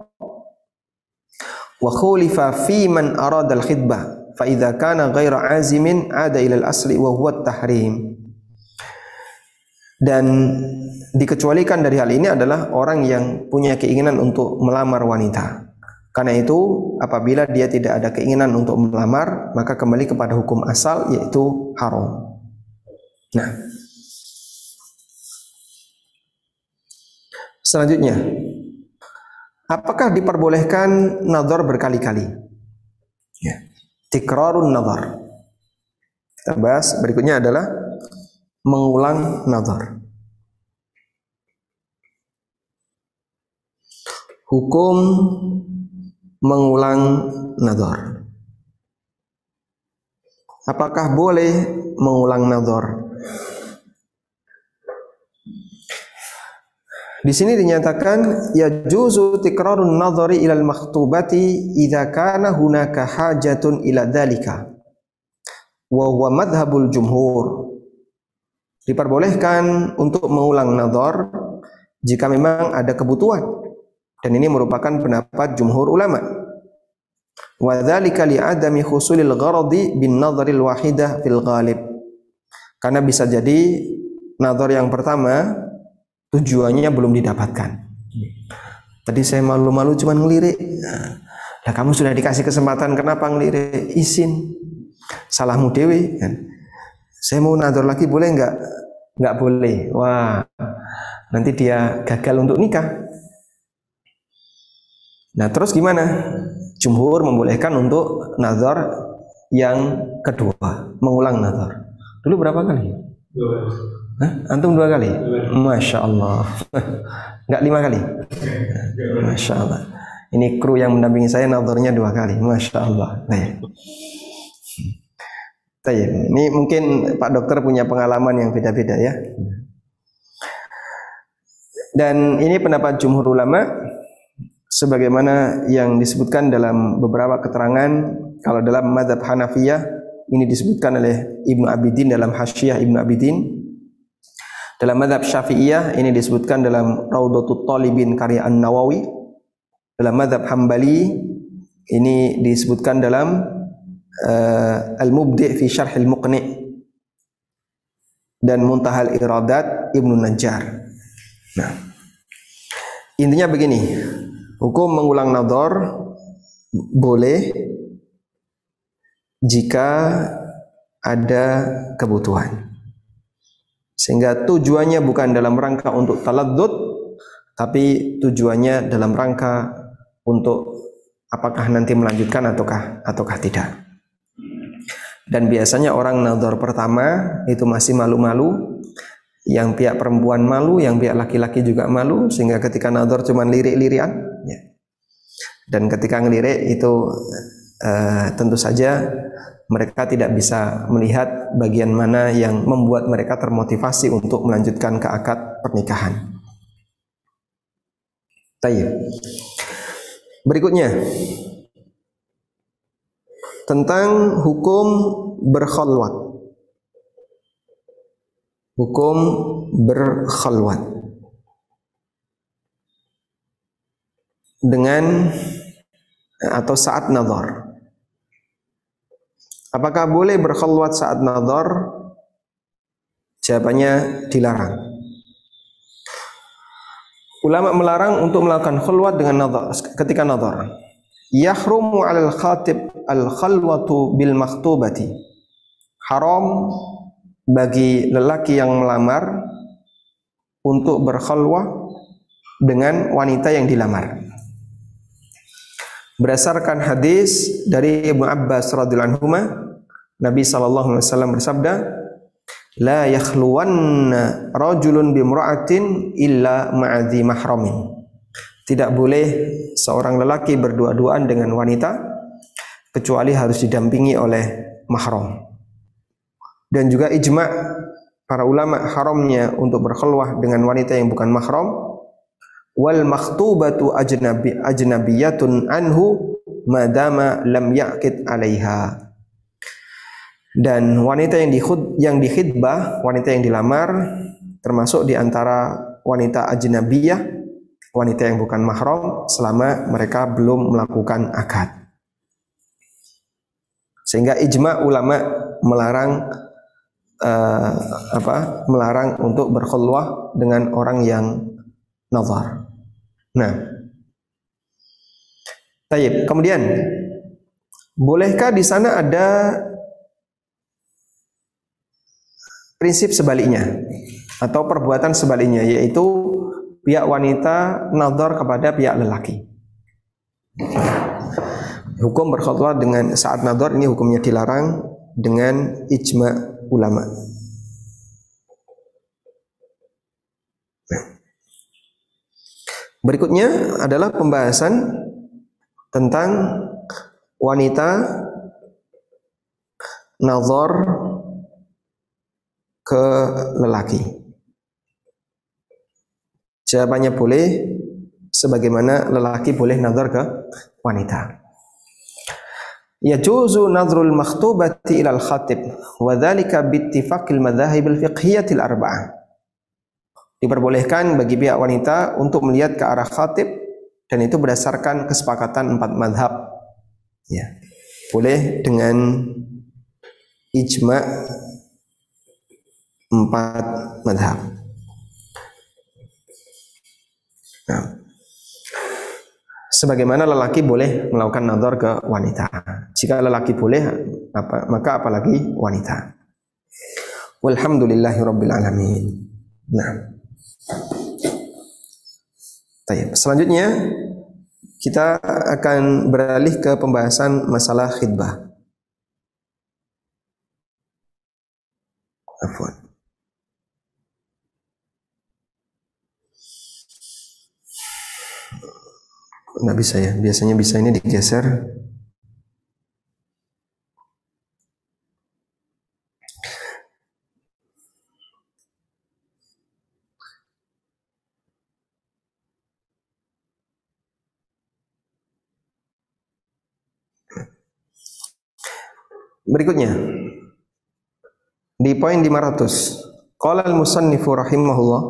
Wa khulifa fi man arada al-khidbah. Fa idza kana ghaira azimin ada ila al-asli wa huwa at-tahrim. Dan dikecualikan dari hal ini adalah orang yang punya keinginan untuk melamar wanita. Karena itu apabila dia tidak ada keinginan untuk melamar, maka kembali kepada hukum asal yaitu haram. Nah, selanjutnya, apakah diperbolehkan nazar berkali-kali? Ya. Tikrarun nazar. Kita bahas berikutnya adalah mengulang nazar. Hukum mengulang nazar. Apakah boleh mengulang nazar? Di sini dinyatakan ya juzu tikrarun nazari ila al-makhtubati idza kana hunaka hajatun ila dzalika. Wa huwa madhhabul jumhur. Diperbolehkan untuk mengulang nazar jika memang ada kebutuhan dan ini merupakan pendapat jumhur ulama. Wa dzalika li'adami husulil gharadi bin nadharil wahidah fil ghalib. Karena bisa jadi nazar yang pertama tujuannya belum didapatkan. Tadi saya malu-malu cuma ngelirik. Nah, kamu sudah dikasih kesempatan kenapa ngelirik? Isin. Salahmu dewi kan. Saya mau nazar lagi boleh enggak? Enggak boleh. Wah, nanti dia gagal untuk nikah. Nah, terus gimana? Jumhur membolehkan untuk nazar yang kedua, mengulang nazar. Dulu berapa kali? Dua. Hah? Antum dua kali? Masya Allah. Enggak lima kali? Masya Allah. Ini kru yang mendampingi saya nazarnya dua kali. Masya Allah. Baik. Ini mungkin Pak Dokter punya pengalaman yang beda-beda ya. Dan ini pendapat jumhur ulama sebagaimana yang disebutkan dalam beberapa keterangan kalau dalam madhab Hanafiyah ini disebutkan oleh Ibnu Abidin dalam Hasyiah Ibnu Abidin dalam madhab Syafi'iyah ini disebutkan dalam Raudatul Talibin karya An-Nawawi dalam madhab Hambali ini disebutkan dalam uh, Al-Mubdi' fi Syarh Al-Muqni' dan Muntahal Iradat Ibnu Najjar nah intinya begini Hukum mengulang nador boleh jika ada kebutuhan. Sehingga tujuannya bukan dalam rangka untuk taladzud, tapi tujuannya dalam rangka untuk apakah nanti melanjutkan ataukah ataukah tidak. Dan biasanya orang nador pertama itu masih malu-malu, yang pihak perempuan malu, yang pihak laki-laki juga malu, sehingga ketika nador cuma lirik-lirian, dan ketika ngelirik itu uh, tentu saja mereka tidak bisa melihat bagian mana yang membuat mereka termotivasi untuk melanjutkan ke akad pernikahan. Tayyib. Berikutnya tentang hukum berkhalwat. Hukum berkhalwat. Dengan atau saat nazar. Apakah boleh berkhulwat saat nazar? Jawabannya dilarang. Ulama melarang untuk melakukan khulwat dengan nazar ketika nazar. Yahrumu 'alal khatib al-khalwatu bil maktubati. Haram bagi lelaki yang melamar untuk berkhulwat dengan wanita yang dilamar. Berdasarkan hadis dari Ibnu Abbas radhiyallahu anhu, Nabi sallallahu alaihi wasallam bersabda, "La yakhluwanna rajulun bimra'atin illa ma'adhi mahramin." Tidak boleh seorang lelaki berdua-duaan dengan wanita kecuali harus didampingi oleh mahram. Dan juga ijma para ulama haramnya untuk berkhulwah dengan wanita yang bukan mahram wal makhtubatu ajnabi ajnabiyatun anhu madama lam yaqid 'alaiha dan wanita yang dikhud yang dikhidbah wanita yang dilamar termasuk di antara wanita ajnabiyah wanita yang bukan mahram selama mereka belum melakukan akad sehingga ijma ulama melarang uh, apa melarang untuk berkhulwah dengan orang yang nazar. Nah, Taib. Kemudian, bolehkah di sana ada prinsip sebaliknya atau perbuatan sebaliknya, yaitu pihak wanita nazar kepada pihak lelaki? Hukum berkhutbah dengan saat nador ini hukumnya dilarang dengan ijma ulama. Berikutnya adalah pembahasan tentang wanita nazar ke lelaki. Jawabannya boleh sebagaimana lelaki boleh nazar ke wanita. Yajuzu nadhrul makhtubati ila al-khatib wa dhalika bittifaqil madhahib al-fiqhiyyah al-arba'ah. Diperbolehkan bagi pihak wanita untuk melihat ke arah khatib dan itu berdasarkan kesepakatan empat madhab. Ya. Boleh dengan ijma empat madhab. Nah, sebagaimana lelaki boleh melakukan nador ke wanita. Jika lelaki boleh, apa, maka apalagi wanita. Walhamdulillahirabbil alamin. Nah. Baik, selanjutnya kita akan beralih ke pembahasan masalah khidbah. Afwan. Nggak bisa ya. Biasanya bisa ini digeser. Berikutnya. Di poin 500 qala al-musannifu rahimahullah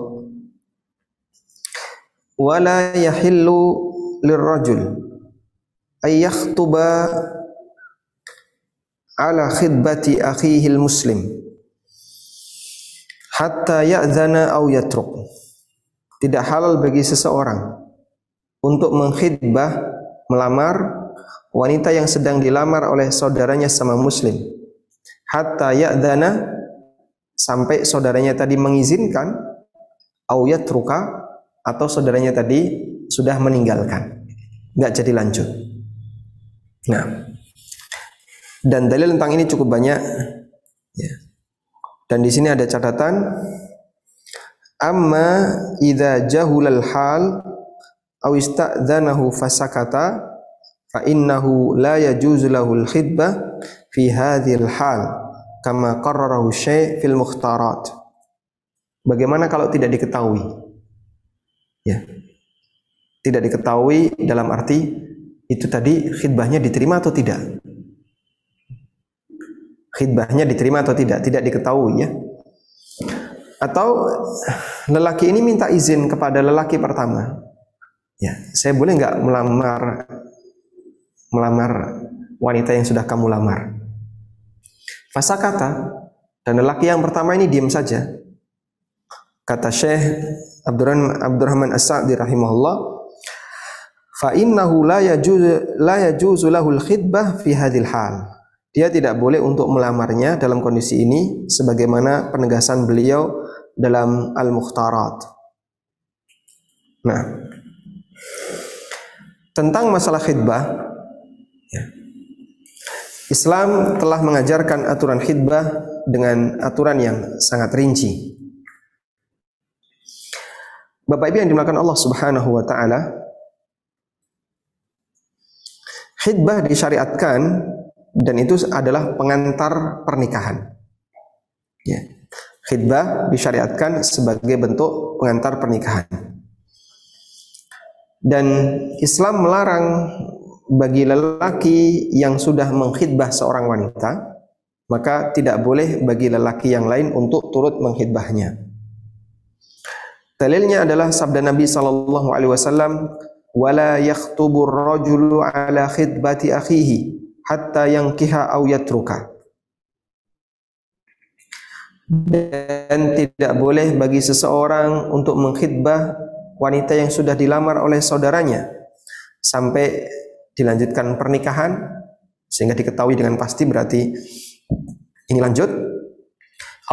wala yahillu lirrajul ay yakhtuba ala khidbati akhihi muslim hatta ya'zana aw yatruk tidak halal bagi seseorang untuk mengkhidbah melamar wanita yang sedang dilamar oleh saudaranya sama muslim hatta ya'zana sampai saudaranya tadi mengizinkan au yatruka atau saudaranya tadi sudah meninggalkan, nggak jadi lanjut. Nah, dan dalil tentang ini cukup banyak. Ya. Dan di sini ada catatan, amma idza jahulal hal aw ista'dzanahu fasakata fa innahu la yajuzu lahul khidbah fi hadhil hal kama qarrarahu syai' fil mukhtarat. Bagaimana kalau tidak diketahui? Ya tidak diketahui dalam arti itu tadi khidbahnya diterima atau tidak. Khidbahnya diterima atau tidak, tidak diketahui ya. Atau lelaki ini minta izin kepada lelaki pertama. Ya, saya boleh nggak melamar melamar wanita yang sudah kamu lamar? Fasa kata dan lelaki yang pertama ini diam saja. Kata Syekh Abdurrahman, Abdurrahman As-Sa'di rahimahullah, fa innahu la yajuz la yajuzu lahul khidbah fi hadhil hal. Dia tidak boleh untuk melamarnya dalam kondisi ini sebagaimana penegasan beliau dalam Al-Mukhtarat. Nah, tentang masalah khidbah ya, Islam telah mengajarkan aturan khidbah dengan aturan yang sangat rinci. Bapak Ibu yang dimuliakan Allah Subhanahu wa taala, Khidbah disyariatkan dan itu adalah pengantar pernikahan. Ya. Khidbah disyariatkan sebagai bentuk pengantar pernikahan. Dan Islam melarang bagi lelaki yang sudah mengkhidbah seorang wanita, maka tidak boleh bagi lelaki yang lain untuk turut mengkhidbahnya. Dalilnya adalah sabda Nabi wasallam, wala yakhtubur rajulu ala khidbati akhihi hatta yankiha aw yatruka. Dan tidak boleh bagi seseorang untuk mengkhidbah wanita yang sudah dilamar oleh saudaranya sampai dilanjutkan pernikahan sehingga diketahui dengan pasti berarti ini lanjut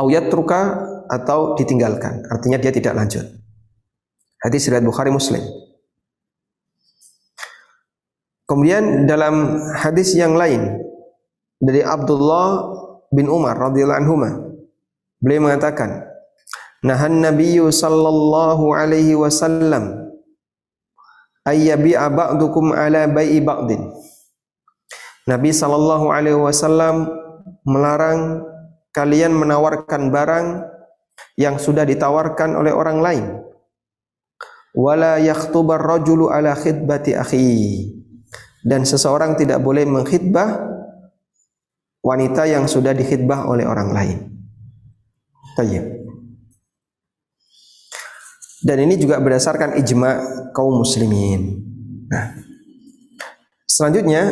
auyat truka atau ditinggalkan. Artinya dia tidak lanjut. Hadis riwayat Bukhari Muslim kemudian dalam hadis yang lain dari Abdullah bin Umar radhiyallahu anhu Beliau mengatakan, Nahan Nabiyyu sallallahu alaihi wasallam ayyabi'a ba'dukum ala bai'i ba'din. Nabi sallallahu alaihi wasallam melarang kalian menawarkan barang yang sudah ditawarkan oleh orang lain. Wala yakhtubar rajulu ala khidbati akhi. Dan seseorang tidak boleh mengkhidbah wanita yang sudah dikhidbah oleh orang lain. Tayyib. Dan ini juga berdasarkan ijma kaum muslimin. Nah, selanjutnya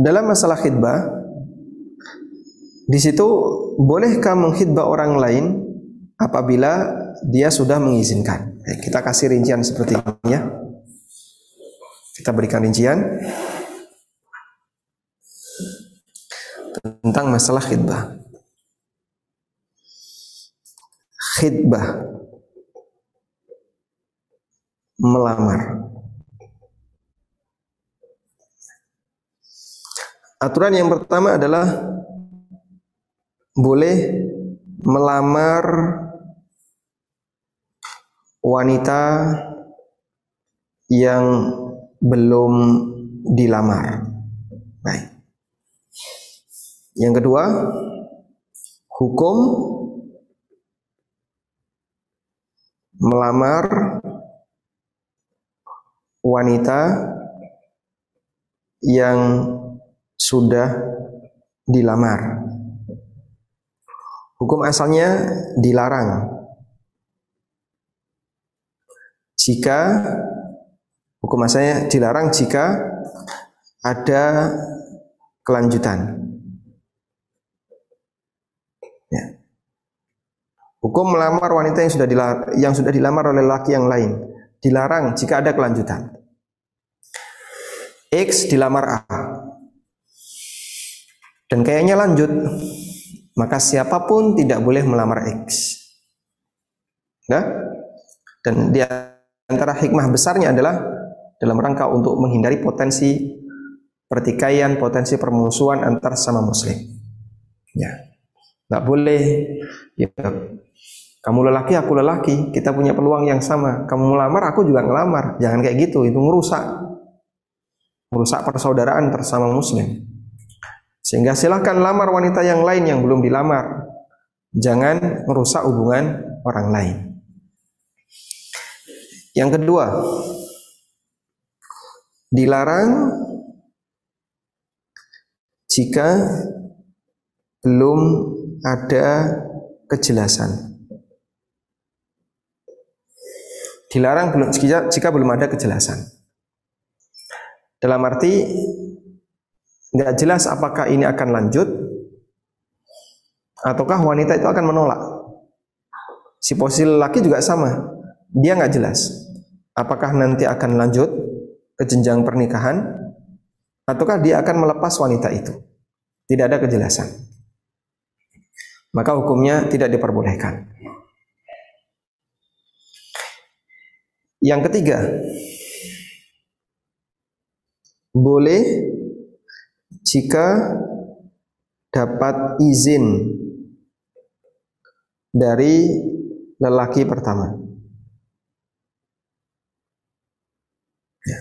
dalam masalah khidbah di situ bolehkah mengkhidbah orang lain apabila dia sudah mengizinkan. Kita kasih rincian seperti ini ya. Kita berikan rincian. tentang masalah khidbah. Khidbah melamar. Aturan yang pertama adalah boleh melamar wanita yang belum dilamar. Baik. Yang kedua, hukum melamar wanita yang sudah dilamar. Hukum asalnya dilarang. Jika hukum asalnya dilarang jika ada kelanjutan. Ya. Hukum melamar wanita yang sudah dilamar, yang sudah dilamar oleh laki yang lain dilarang jika ada kelanjutan. X dilamar A dan kayaknya lanjut, maka siapa pun tidak boleh melamar X. Nah, dan di antara hikmah besarnya adalah dalam rangka untuk menghindari potensi pertikaian, potensi permusuhan antar sama muslim. Ya. Nggak boleh. Ya, kamu lelaki, aku lelaki. Kita punya peluang yang sama. Kamu melamar, aku juga ngelamar. Jangan kayak gitu. Itu merusak. Merusak persaudaraan bersama muslim. Sehingga silahkan lamar wanita yang lain yang belum dilamar. Jangan merusak hubungan orang lain. Yang kedua, dilarang jika belum ada kejelasan. Dilarang belum jika, jika belum ada kejelasan. Dalam arti nggak jelas apakah ini akan lanjut ataukah wanita itu akan menolak. Si posisi laki juga sama, dia nggak jelas apakah nanti akan lanjut ke jenjang pernikahan ataukah dia akan melepas wanita itu. Tidak ada kejelasan maka hukumnya tidak diperbolehkan. Yang ketiga, boleh jika dapat izin dari lelaki pertama. Ya.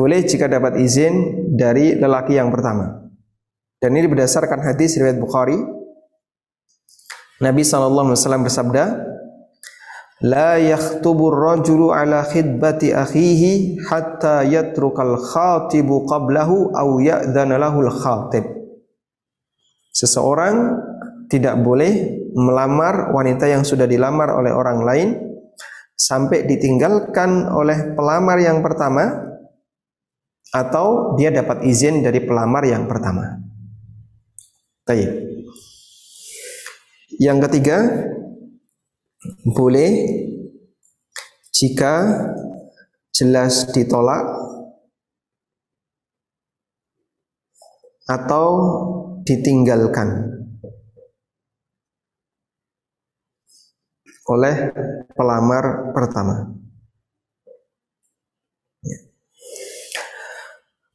Boleh jika dapat izin dari lelaki yang pertama. Dan ini berdasarkan hadis riwayat Bukhari Nabi wasallam bersabda, "La yakhtubur rajulu ala khidbati akhihi hatta yatrukal khatibu qablahu aw ya'dhana lahul khatib." Seseorang tidak boleh melamar wanita yang sudah dilamar oleh orang lain sampai ditinggalkan oleh pelamar yang pertama atau dia dapat izin dari pelamar yang pertama. Baik. Yang ketiga, boleh jika jelas ditolak atau ditinggalkan oleh pelamar pertama.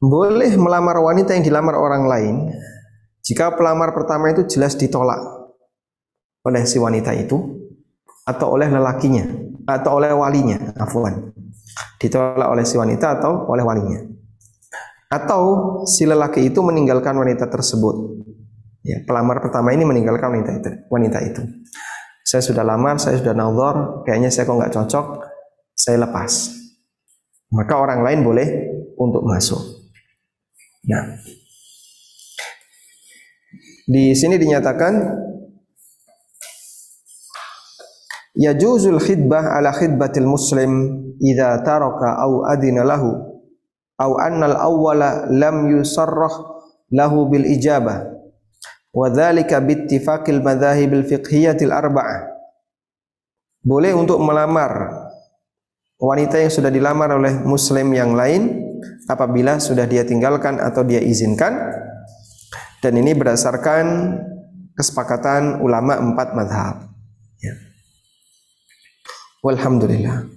Boleh melamar wanita yang dilamar orang lain jika pelamar pertama itu jelas ditolak oleh si wanita itu atau oleh lelakinya atau oleh walinya, afwan. Ditolak oleh si wanita atau oleh walinya. Atau si lelaki itu meninggalkan wanita tersebut. Ya, pelamar pertama ini meninggalkan wanita itu. Wanita itu. Saya sudah lamar, saya sudah nazar, kayaknya saya kok nggak cocok, saya lepas. Maka orang lain boleh untuk masuk. Nah, di sini dinyatakan yajuzul khidbah ala khidbatil muslim idza taraka au adina lahu au anna al-awwala lam yusarrah lahu bil ijabah wa dzalika bittifaqil madzahibil fiqhiyatil arba'ah boleh untuk melamar wanita yang sudah dilamar oleh muslim yang lain apabila sudah dia tinggalkan atau dia izinkan dan ini berdasarkan kesepakatan ulama empat madhab ya. Walhamdulillah.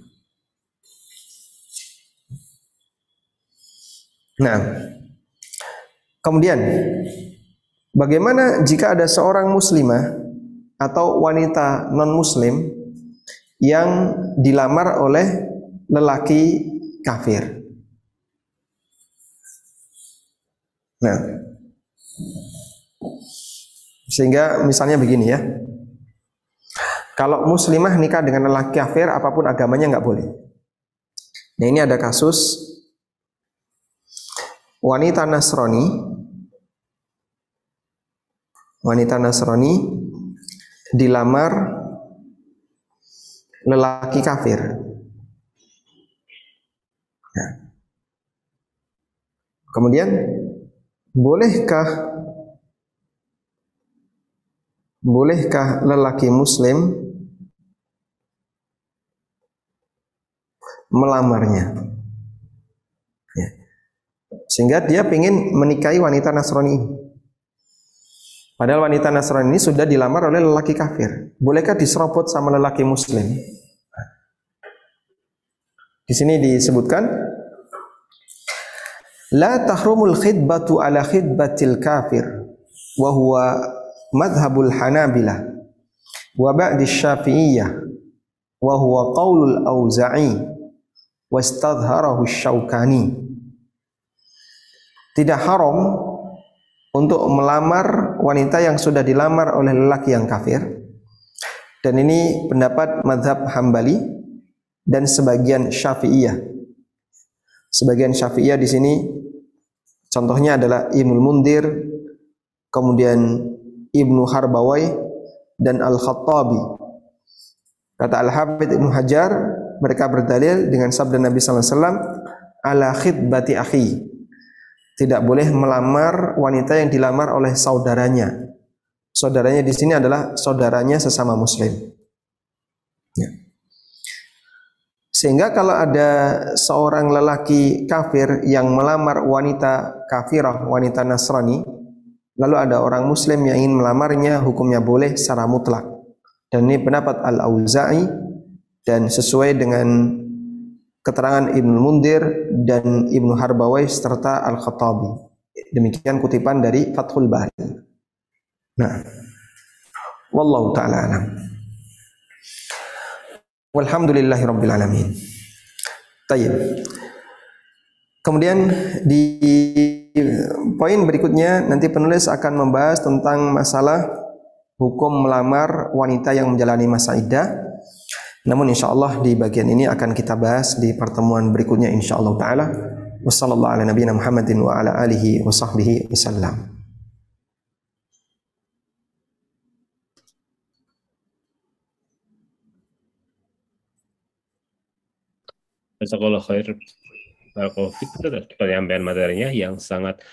Nah, kemudian bagaimana jika ada seorang muslimah atau wanita non-muslim yang dilamar oleh lelaki kafir? Nah, sehingga misalnya begini ya. Kalau muslimah nikah dengan lelaki kafir apa pun agamanya nggak boleh. Nah ini ada kasus wanita Nasrani wanita Nasrani dilamar lelaki kafir. Nah. Kemudian bolehkah bolehkah lelaki muslim melamarnya. Ya. Sehingga dia ingin menikahi wanita Nasrani. Padahal wanita Nasrani ini sudah dilamar oleh lelaki kafir. Bolehkah diserobot sama lelaki muslim? Di sini disebutkan La tahrumul khidbatu ala khidbatil kafir wa huwa madhabul Hanabilah wa ba'di Syafi'iyah wa huwa qaulul Auza'i wastadharahu Syaukani. Tidak haram untuk melamar wanita yang sudah dilamar oleh lelaki yang kafir. Dan ini pendapat madhab Hambali dan sebagian Syafi'iyah. Sebagian Syafi'iyah di sini contohnya adalah Ibnu Mundir, kemudian Ibnu Harbawai dan Al-Khattabi. Kata Al-Hafidh Ibnu Hajar, mereka berdalil dengan sabda Nabi sallallahu alaihi wasallam ala khidbati akhi. Tidak boleh melamar wanita yang dilamar oleh saudaranya. Saudaranya di sini adalah saudaranya sesama muslim. Ya. Sehingga kalau ada seorang lelaki kafir yang melamar wanita kafirah, wanita Nasrani, lalu ada orang muslim yang ingin melamarnya, hukumnya boleh secara mutlak. Dan ini pendapat Al-Auza'i dan sesuai dengan keterangan Ibnu Mundir dan Ibnu Harbawai serta Al-Khattabi. Demikian kutipan dari Fathul Bari. Nah, wallahu taala alam. Walhamdulillahi rabbil alamin. Kemudian di poin berikutnya nanti penulis akan membahas tentang masalah hukum melamar wanita yang menjalani masa iddah namun insya Allah di bagian ini akan kita bahas di pertemuan berikutnya insya Allah taala. Wassallallahu ala nabiyina Muhammadin wa ala alihi wa sahbihi wasallam. Jazakallah khair. Adalah penyampaian materinya yang sangat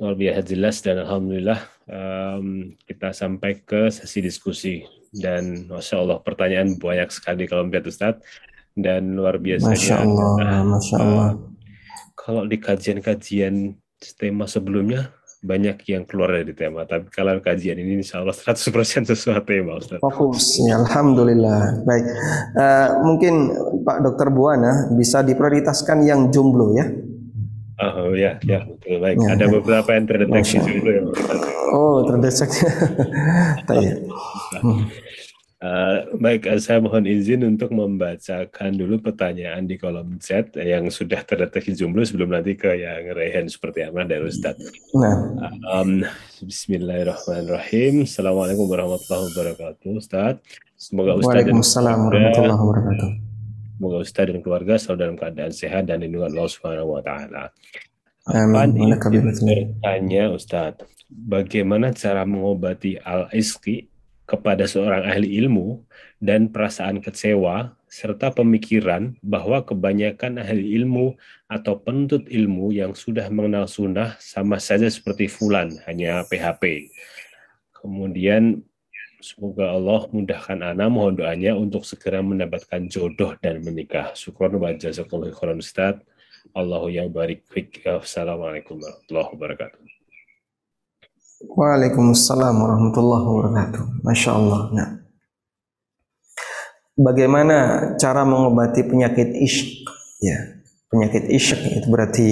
luar biasa jelas dan alhamdulillah em, kita sampai ke sesi diskusi. Dan masya Allah pertanyaan banyak sekali kalau melihat Ustadz dan luar Masya biasanya Allah, adalah Masya Allah. kalau di kajian-kajian tema sebelumnya banyak yang keluar dari tema tapi kalau kajian ini insya Allah 100% sesuai tema Ustadz. Fokus, ya, Alhamdulillah. Baik, Eh, mungkin Pak Dokter Buana bisa diprioritaskan yang jomblo ya. Oh ya, ya betul baik. Ya, Ada ya. beberapa yang terdeteksi yang Ustadz. Oh, terdesak. *laughs* Tayyib. Eh, baik, eh, saya mohon izin untuk membacakan dulu pertanyaan di kolom chat yang sudah terdeteksi jomblo sebelum nanti ke yang Rehan seperti apa dari Ustadz. Nah, Um, Bismillahirrahmanirrahim. Assalamualaikum warahmatullahi wabarakatuh, Ustadz. Semoga Ustadz dan Waalaikumsalam keluarga, warahmatullahi wabarakatuh. semoga Ustadz dan keluarga selalu dalam keadaan sehat dan lindungan Allah Subhanahu wa taala. Amin. Bertanya Ustadz, bagaimana cara mengobati al-iski kepada seorang ahli ilmu dan perasaan kecewa serta pemikiran bahwa kebanyakan ahli ilmu atau penuntut ilmu yang sudah mengenal sunnah sama saja seperti fulan, hanya PHP. Kemudian semoga Allah mudahkan Ana mohon doanya untuk segera mendapatkan jodoh dan menikah. Syukron wa jazakallahu khairan Ustaz. Allahu ya barik. Assalamualaikum warahmatullahi wabarakatuh. Waalaikumsalam warahmatullahi wabarakatuh. Masya Allah. Nah, bagaimana cara mengobati penyakit isyk? Ya, penyakit isyk itu berarti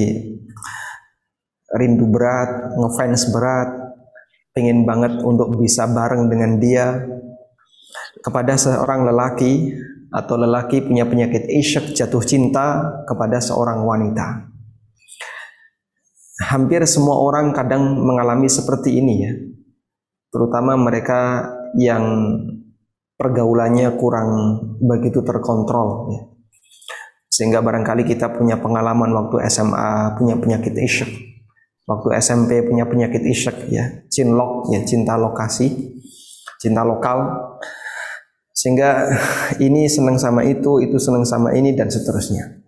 rindu berat, ngefans berat, pengen banget untuk bisa bareng dengan dia. Kepada seorang lelaki atau lelaki punya penyakit isyk jatuh cinta kepada seorang wanita. Hampir semua orang kadang mengalami seperti ini ya. Terutama mereka yang pergaulannya kurang begitu terkontrol ya. Sehingga barangkali kita punya pengalaman waktu SMA punya penyakit isyek. Waktu SMP punya penyakit isyek ya, cinlok ya, cinta lokasi, cinta lokal. Sehingga *laughs* ini senang sama itu, itu senang sama ini dan seterusnya.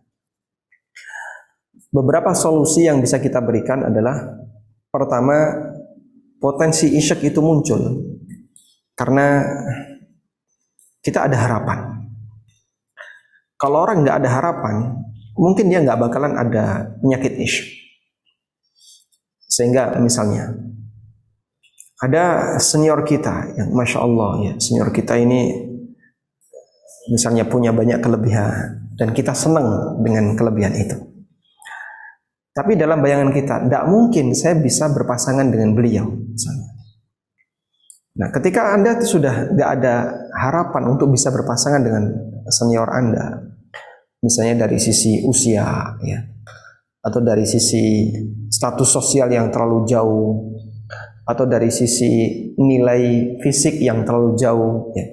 Beberapa solusi yang bisa kita berikan adalah pertama potensi isyek itu muncul karena kita ada harapan. Kalau orang nggak ada harapan, mungkin dia nggak bakalan ada penyakit isyek. Sehingga misalnya ada senior kita yang masya Allah ya senior kita ini misalnya punya banyak kelebihan dan kita senang dengan kelebihan itu. Tapi dalam bayangan kita, tidak mungkin saya bisa berpasangan dengan beliau. Nah, ketika Anda sudah nggak ada harapan untuk bisa berpasangan dengan senior Anda, misalnya dari sisi usia, ya, atau dari sisi status sosial yang terlalu jauh, atau dari sisi nilai fisik yang terlalu jauh, ya.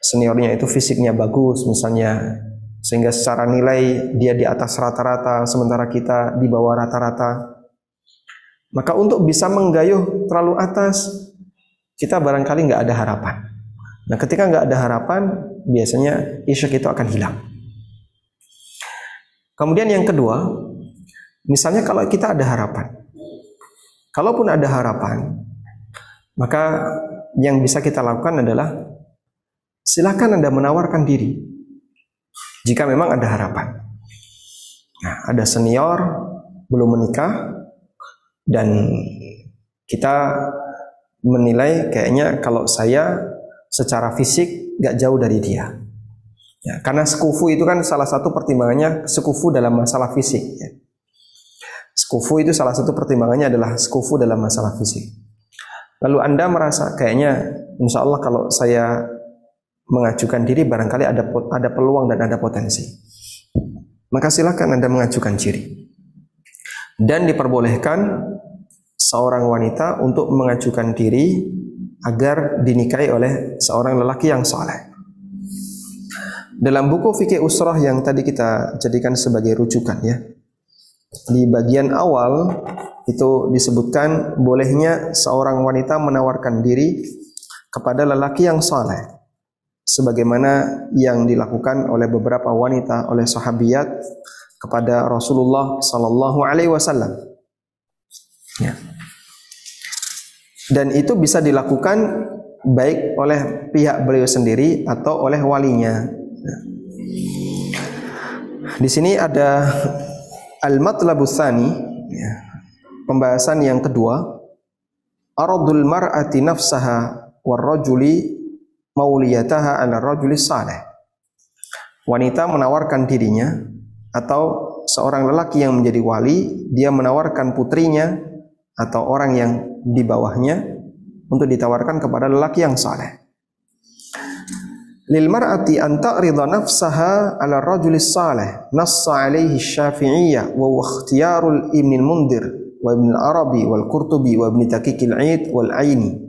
seniornya itu fisiknya bagus, misalnya sehingga secara nilai dia di atas rata-rata sementara kita di bawah rata-rata. Maka untuk bisa menggayuh terlalu atas kita barangkali nggak ada harapan. Nah ketika nggak ada harapan biasanya isyuk itu akan hilang. Kemudian yang kedua misalnya kalau kita ada harapan. Kalaupun ada harapan maka yang bisa kita lakukan adalah silakan anda menawarkan diri jika memang ada harapan. Nah, ada senior belum menikah dan kita menilai kayaknya kalau saya secara fisik gak jauh dari dia. Ya, karena sekufu itu kan salah satu pertimbangannya sekufu dalam masalah fisik. Ya. Sekufu itu salah satu pertimbangannya adalah sekufu dalam masalah fisik. Lalu anda merasa kayaknya insya Allah kalau saya mengajukan diri barangkali ada ada peluang dan ada potensi. Maka silakan Anda mengajukan diri. Dan diperbolehkan seorang wanita untuk mengajukan diri agar dinikahi oleh seorang lelaki yang soleh. Dalam buku fikih usrah yang tadi kita jadikan sebagai rujukan ya. Di bagian awal itu disebutkan bolehnya seorang wanita menawarkan diri kepada lelaki yang soleh sebagaimana yang dilakukan oleh beberapa wanita oleh sahabiat kepada Rasulullah sallallahu alaihi wasallam. Ya. Dan itu bisa dilakukan baik oleh pihak beliau sendiri atau oleh walinya. Ya. Di sini ada al-matlabus tsani ya. Pembahasan yang kedua, aradul mar'ati nafsaha war rajuli mauliyataha ala rajuli saleh. Wanita menawarkan dirinya atau seorang lelaki yang menjadi wali, dia menawarkan putrinya atau orang yang di bawahnya untuk ditawarkan kepada lelaki yang saleh. Lil mar'ati an ta'rida nafsaha 'ala rajuli salih nassa 'alaihi Syafi'iyyah wa huwa ikhtiyarul Ibn al-Mundhir wa Ibn al-Arabi wal Qurtubi wa Ibn Taqiq al-Aid wal Aini.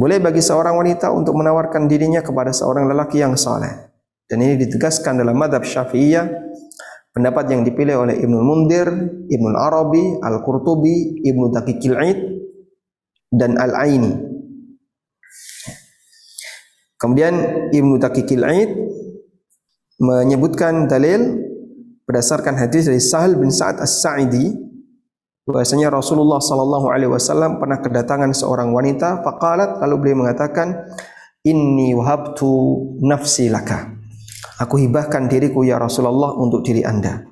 Boleh bagi seorang wanita untuk menawarkan dirinya kepada seorang lelaki yang saleh. Dan ini ditegaskan dalam madhab Syafi'iyah pendapat yang dipilih oleh Ibnu Mundir, Ibnu Arabi, Al-Qurtubi, Ibnu Taqiq al-Aid dan Al-Aini. Kemudian Ibnu Taqiqil Aid menyebutkan dalil berdasarkan hadis dari Sahal bin Sa'ad As-Sa'idi bahwasanya Rasulullah sallallahu alaihi wasallam pernah kedatangan seorang wanita faqalat lalu beliau mengatakan inni wahabtu nafsi laka aku hibahkan diriku ya Rasulullah untuk diri Anda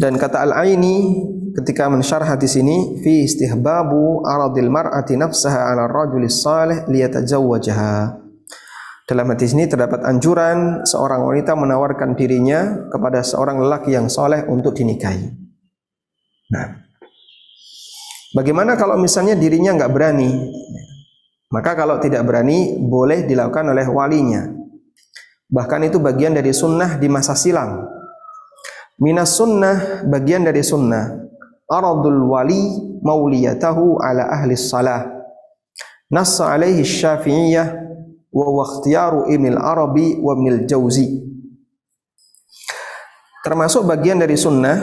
dan kata Al-Aini ketika mensyarah hadis ini fi istihbabu aradil mar'ati nafsaha 'ala rajuli salih liyatajawwajaha. Dalam hadis ini terdapat anjuran seorang wanita menawarkan dirinya kepada seorang lelaki yang soleh untuk dinikahi. Nah, bagaimana kalau misalnya dirinya nggak berani? Maka kalau tidak berani boleh dilakukan oleh walinya. Bahkan itu bagian dari sunnah di masa silam. Minas sunnah bagian dari sunnah aradul wali mauliyatahu ala ahli salah. Nassa alaihi syafi'iyah wa wa ikhtiyaru Ibn arabi wa Ibn al-Jauzi. Termasuk bagian dari sunnah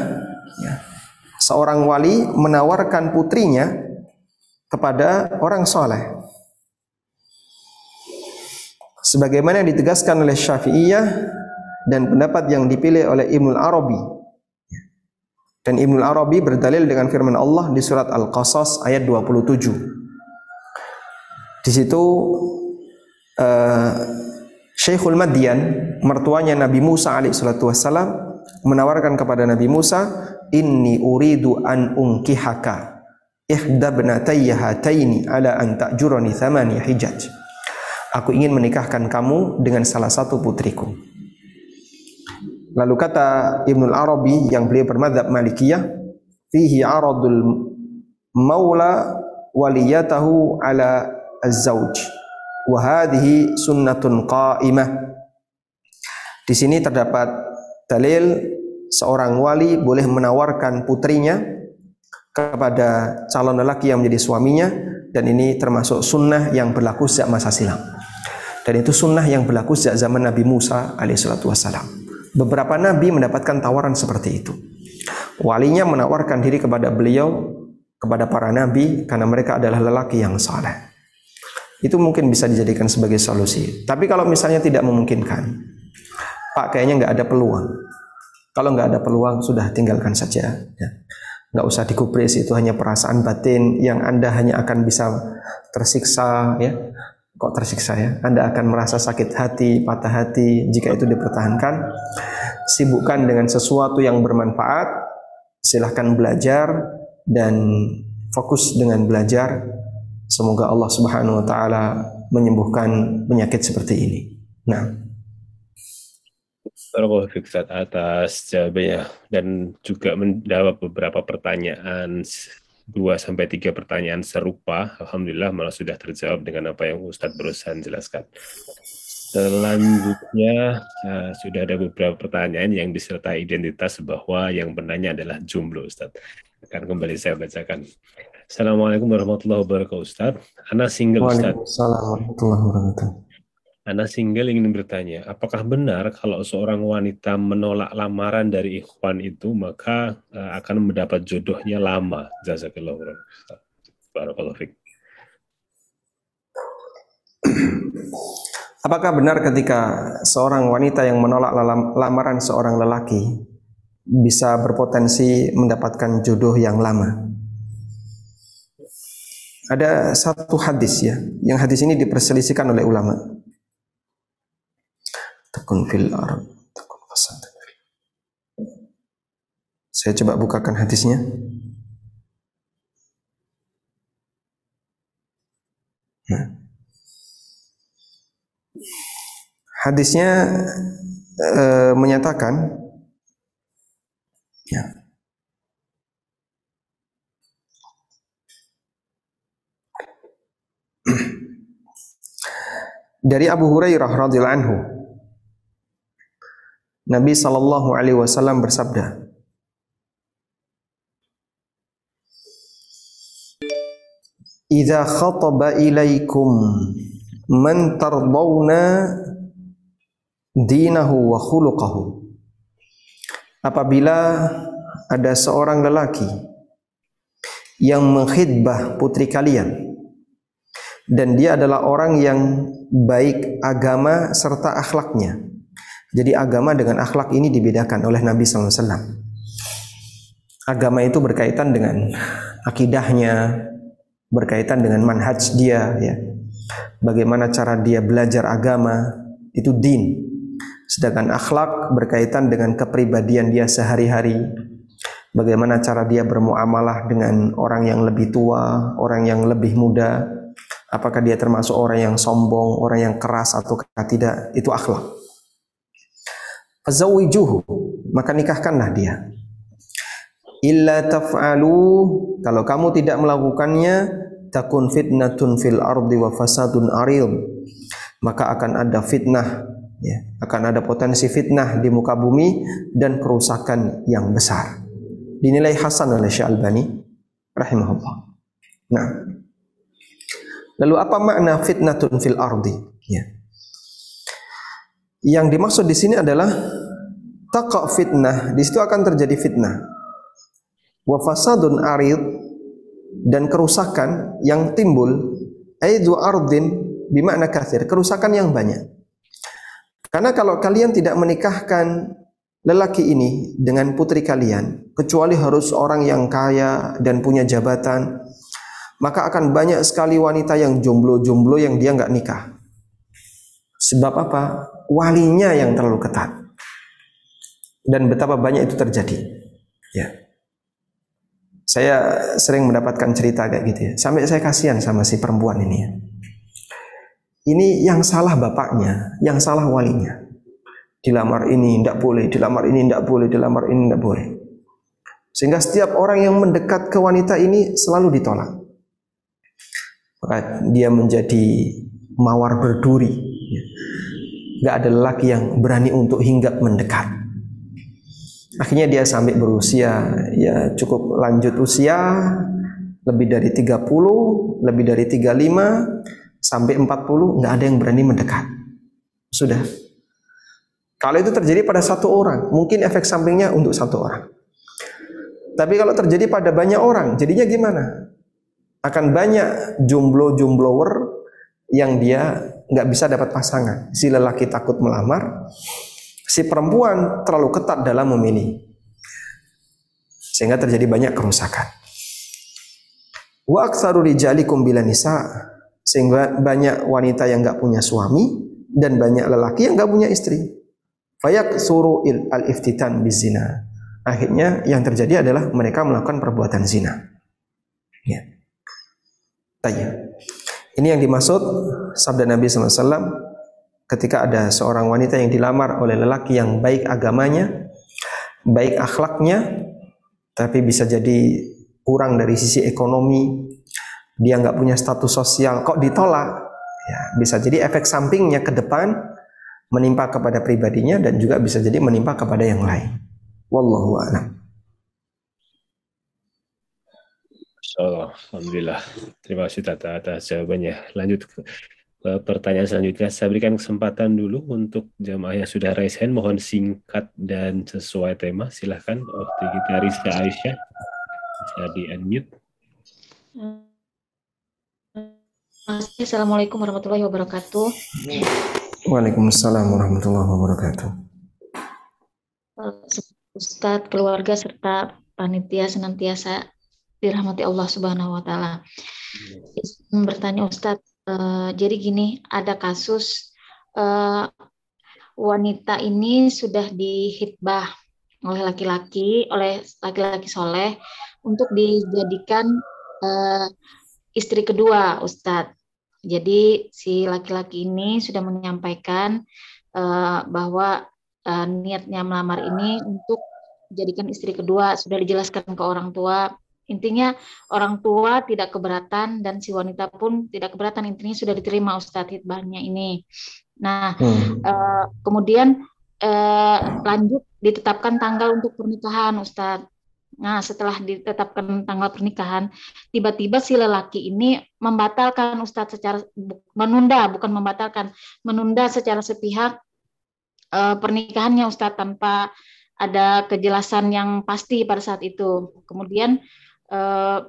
ya, seorang wali menawarkan putrinya kepada orang soleh. Sebagaimana ditegaskan oleh Syafi'iyah dan pendapat yang dipilih oleh Ibnu Arabi dan Ibnu Arabi berdalil dengan firman Allah di surat Al-Qasas ayat 27. Di situ uh, Syekhul Madian, mertuanya Nabi Musa alaihissalatu wassalam, menawarkan kepada Nabi Musa, "Inni uridu an unkihaka ihda bnatayya hataini ala an ta'jurani thamani hijaj." Aku ingin menikahkan kamu dengan salah satu putriku. Lalu kata Ibnu Arabi yang beliau bermadzhab Malikiyah, fihi aradul maula waliyatahu ala az-zauj. Wa hadhihi sunnatun qa'imah. Di sini terdapat dalil seorang wali boleh menawarkan putrinya kepada calon lelaki yang menjadi suaminya dan ini termasuk sunnah yang berlaku sejak masa silam. Dan itu sunnah yang berlaku sejak zaman Nabi Musa alaihissalatu wassalam. Beberapa nabi mendapatkan tawaran seperti itu. Walinya menawarkan diri kepada beliau, kepada para nabi karena mereka adalah lelaki yang saleh. Itu mungkin bisa dijadikan sebagai solusi. Tapi kalau misalnya tidak memungkinkan, Pak kayaknya nggak ada peluang. Kalau nggak ada peluang sudah tinggalkan saja. Ya. Nggak usah dikupris itu hanya perasaan batin yang anda hanya akan bisa tersiksa ya kok tersiksa ya. Anda akan merasa sakit hati, patah hati jika itu dipertahankan. Sibukkan dengan sesuatu yang bermanfaat. Silahkan belajar dan fokus dengan belajar. Semoga Allah Subhanahu wa taala menyembuhkan penyakit seperti ini. Nah, Barakallahu atas jawabannya dan juga menjawab beberapa pertanyaan dua sampai tiga pertanyaan serupa. Alhamdulillah malah sudah terjawab dengan apa yang Ustadz berusaha jelaskan. Selanjutnya uh, sudah ada beberapa pertanyaan yang disertai identitas bahwa yang penanya adalah jumlah Ustadz. Akan kembali saya bacakan. Assalamualaikum warahmatullahi wabarakatuh Ustadz. Ana single Ustadz. Waalaikumsalam warahmatullahi wabarakatuh. Anda single ingin bertanya, apakah benar kalau seorang wanita menolak lamaran dari ikhwan itu maka uh, akan mendapat jodohnya lama? Jazakallah Barakallahu *clears throat* Apakah benar ketika seorang wanita yang menolak lamaran seorang lelaki bisa berpotensi mendapatkan jodoh yang lama? Ada satu hadis ya, yang hadis ini diperselisihkan oleh ulama. Takun fil ard, takun fasad. Saya coba bukakan hadisnya. Nah. Hadisnya eh, menyatakan ya. Dari Abu Hurairah radhiyallahu anhu Nabi sallallahu alaihi wasallam bersabda Idza khataba ilaikum man tardawna dinahu wa khuluquhu Apabila ada seorang lelaki yang mengkhidbah putri kalian dan dia adalah orang yang baik agama serta akhlaknya. Jadi agama dengan akhlak ini dibedakan oleh Nabi SAW. Agama itu berkaitan dengan akidahnya, berkaitan dengan manhaj dia, ya. Bagaimana cara dia belajar agama itu din. Sedangkan akhlak berkaitan dengan kepribadian dia sehari-hari. Bagaimana cara dia bermuamalah dengan orang yang lebih tua, orang yang lebih muda, apakah dia termasuk orang yang sombong, orang yang keras atau tidak, itu akhlak. Fazawijuhu, maka nikahkanlah dia. Illa taf'alu, kalau kamu tidak melakukannya, takun fitnatun fil ardi wa fasadun aril. Maka akan ada fitnah, ya, akan ada potensi fitnah di muka bumi dan kerusakan yang besar. Dinilai hasan oleh Syekh Albani rahimahullah. Nah, Lalu apa makna fitnatun fil ardi? Ya. Yang dimaksud di sini adalah taqa fitnah, di situ akan terjadi fitnah. Wa fasadun arid dan kerusakan yang timbul aidu ardin bimakna kathir, kerusakan yang banyak. Karena kalau kalian tidak menikahkan lelaki ini dengan putri kalian, kecuali harus orang yang kaya dan punya jabatan, maka akan banyak sekali wanita yang jomblo-jomblo yang dia nggak nikah. Sebab apa? Walinya yang terlalu ketat. Dan betapa banyak itu terjadi. Ya. Saya sering mendapatkan cerita kayak gitu ya. Sampai saya kasihan sama si perempuan ini ya. Ini yang salah bapaknya, yang salah walinya. Dilamar ini tidak boleh, dilamar ini tidak boleh, dilamar ini tidak boleh. Sehingga setiap orang yang mendekat ke wanita ini selalu ditolak maka dia menjadi mawar berduri. Gak ada lelaki yang berani untuk hinggap mendekat. Akhirnya dia sampai berusia ya cukup lanjut usia lebih dari 30, lebih dari 35 sampai 40 nggak ada yang berani mendekat. Sudah. Kalau itu terjadi pada satu orang, mungkin efek sampingnya untuk satu orang. Tapi kalau terjadi pada banyak orang, jadinya gimana? akan banyak jomblo-jomblower yang dia nggak bisa dapat pasangan. Si lelaki takut melamar, si perempuan terlalu ketat dalam memilih. Sehingga terjadi banyak kerusakan. Wa aktsaru rijalikum bila nisa sehingga banyak wanita yang nggak punya suami dan banyak lelaki yang nggak punya istri. Fayak suru al iftitan bizina. Akhirnya yang terjadi adalah mereka melakukan perbuatan zina. Ya. Tanya. Ini yang dimaksud sabda Nabi SAW ketika ada seorang wanita yang dilamar oleh lelaki yang baik agamanya, baik akhlaknya, tapi bisa jadi kurang dari sisi ekonomi, dia nggak punya status sosial, kok ditolak? Ya, bisa jadi efek sampingnya ke depan menimpa kepada pribadinya dan juga bisa jadi menimpa kepada yang lain. Wallahu a'lam. Allah, Alhamdulillah. Terima kasih Tata atas jawabannya. Lanjut ke pertanyaan selanjutnya. Saya berikan kesempatan dulu untuk jamaah yang sudah raise hand. Mohon singkat dan sesuai tema. Silahkan. Waktu kita Rizka Aisyah. Bisa di-unmute. Assalamualaikum warahmatullahi wabarakatuh. Waalaikumsalam warahmatullahi wabarakatuh. Ustadz, keluarga serta panitia senantiasa dirahmati Allah Subhanahu wa taala. Bertanya Ustadz, uh, jadi gini, ada kasus uh, wanita ini sudah dihitbah oleh laki-laki, oleh laki-laki soleh untuk dijadikan uh, istri kedua, Ustadz. Jadi si laki-laki ini sudah menyampaikan uh, bahwa uh, niatnya melamar ini untuk jadikan istri kedua sudah dijelaskan ke orang tua intinya orang tua tidak keberatan dan si wanita pun tidak keberatan intinya sudah diterima Ustadz hitbahnya ini nah hmm. uh, kemudian uh, lanjut ditetapkan tanggal untuk pernikahan Ustadz Nah, setelah ditetapkan tanggal pernikahan, tiba-tiba si lelaki ini membatalkan Ustadz secara menunda, bukan membatalkan, menunda secara sepihak uh, pernikahannya Ustadz tanpa ada kejelasan yang pasti pada saat itu. Kemudian uh,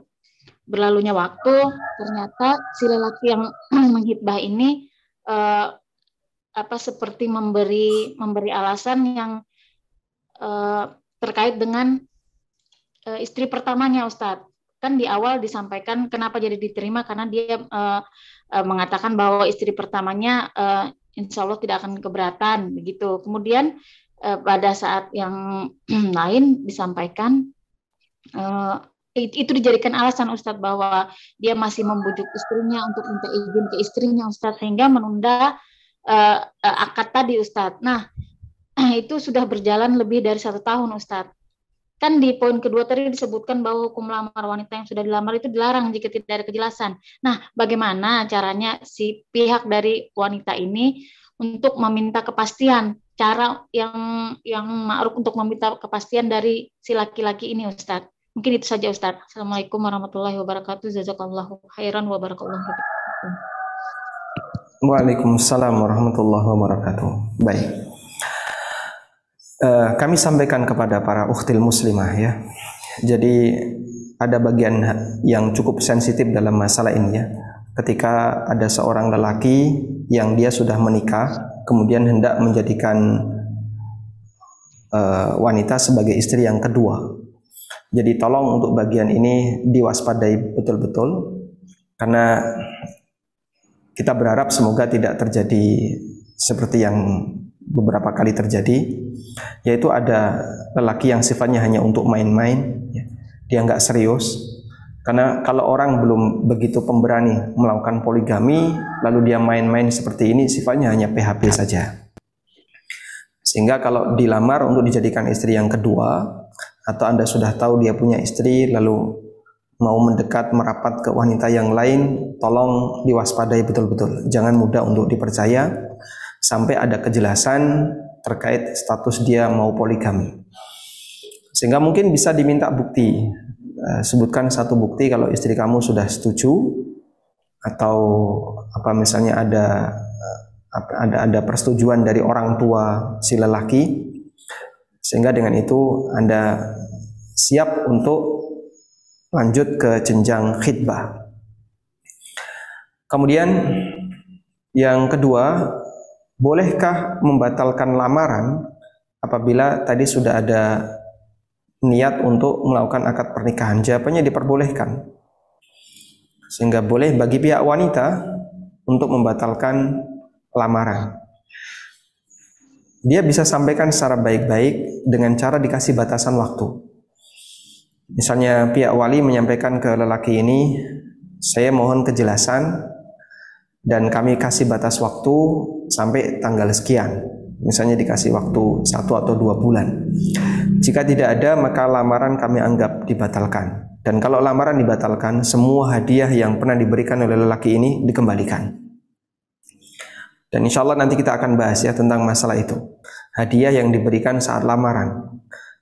berlalunya waktu, ternyata si lelaki yang *clears throat* menghitbah ini uh, apa seperti memberi memberi alasan yang uh, terkait dengan uh, istri pertamanya, Ustadz. Kan di awal disampaikan kenapa jadi diterima karena dia uh, uh, mengatakan bahwa istri pertamanya uh, insya Allah tidak akan keberatan begitu. Kemudian eh, pada saat yang *clears throat* lain disampaikan eh, itu dijadikan alasan Ustadz bahwa dia masih membujuk istrinya untuk minta izin ke istrinya Ustadz sehingga menunda eh, eh akad tadi Ustadz. Nah *clears throat* itu sudah berjalan lebih dari satu tahun Ustadz kan di poin kedua tadi disebutkan bahwa hukum lamar wanita yang sudah dilamar itu dilarang jika tidak ada kejelasan. Nah, bagaimana caranya si pihak dari wanita ini untuk meminta kepastian cara yang yang ma'ruf untuk meminta kepastian dari si laki-laki ini Ustaz. Mungkin itu saja Ustaz. Assalamualaikum warahmatullahi wabarakatuh. Jazakallahu khairan wa barakallahu Waalaikumsalam warahmatullahi wabarakatuh. Baik. Uh, kami sampaikan kepada para ukhtil muslimah ya. Jadi ada bagian yang cukup sensitif dalam masalah ini ya. Ketika ada seorang lelaki yang dia sudah menikah, kemudian hendak menjadikan uh, wanita sebagai istri yang kedua. Jadi tolong untuk bagian ini diwaspadai betul-betul karena kita berharap semoga tidak terjadi seperti yang beberapa kali terjadi yaitu ada lelaki yang sifatnya hanya untuk main-main ya. dia nggak serius karena kalau orang belum begitu pemberani melakukan poligami lalu dia main-main seperti ini sifatnya hanya PHP saja sehingga kalau dilamar untuk dijadikan istri yang kedua atau Anda sudah tahu dia punya istri lalu mau mendekat merapat ke wanita yang lain tolong diwaspadai betul-betul jangan mudah untuk dipercaya sampai ada kejelasan terkait status dia mau poligami. Sehingga mungkin bisa diminta bukti. Eh, sebutkan satu bukti kalau istri kamu sudah setuju atau apa misalnya ada eh, ada ada persetujuan dari orang tua si lelaki sehingga dengan itu Anda siap untuk lanjut ke jenjang khidbah. Kemudian yang kedua Bolehkah membatalkan lamaran apabila tadi sudah ada niat untuk melakukan akad pernikahan? Jawabannya diperbolehkan. Sehingga boleh bagi pihak wanita untuk membatalkan lamaran. Dia bisa sampaikan secara baik-baik dengan cara dikasih batasan waktu. Misalnya pihak wali menyampaikan ke lelaki ini, saya mohon kejelasan dan kami kasih batas waktu sampai tanggal sekian. Misalnya dikasih waktu satu atau dua bulan. Jika tidak ada, maka lamaran kami anggap dibatalkan. Dan kalau lamaran dibatalkan, semua hadiah yang pernah diberikan oleh lelaki ini dikembalikan. Dan insya Allah nanti kita akan bahas ya tentang masalah itu. Hadiah yang diberikan saat lamaran.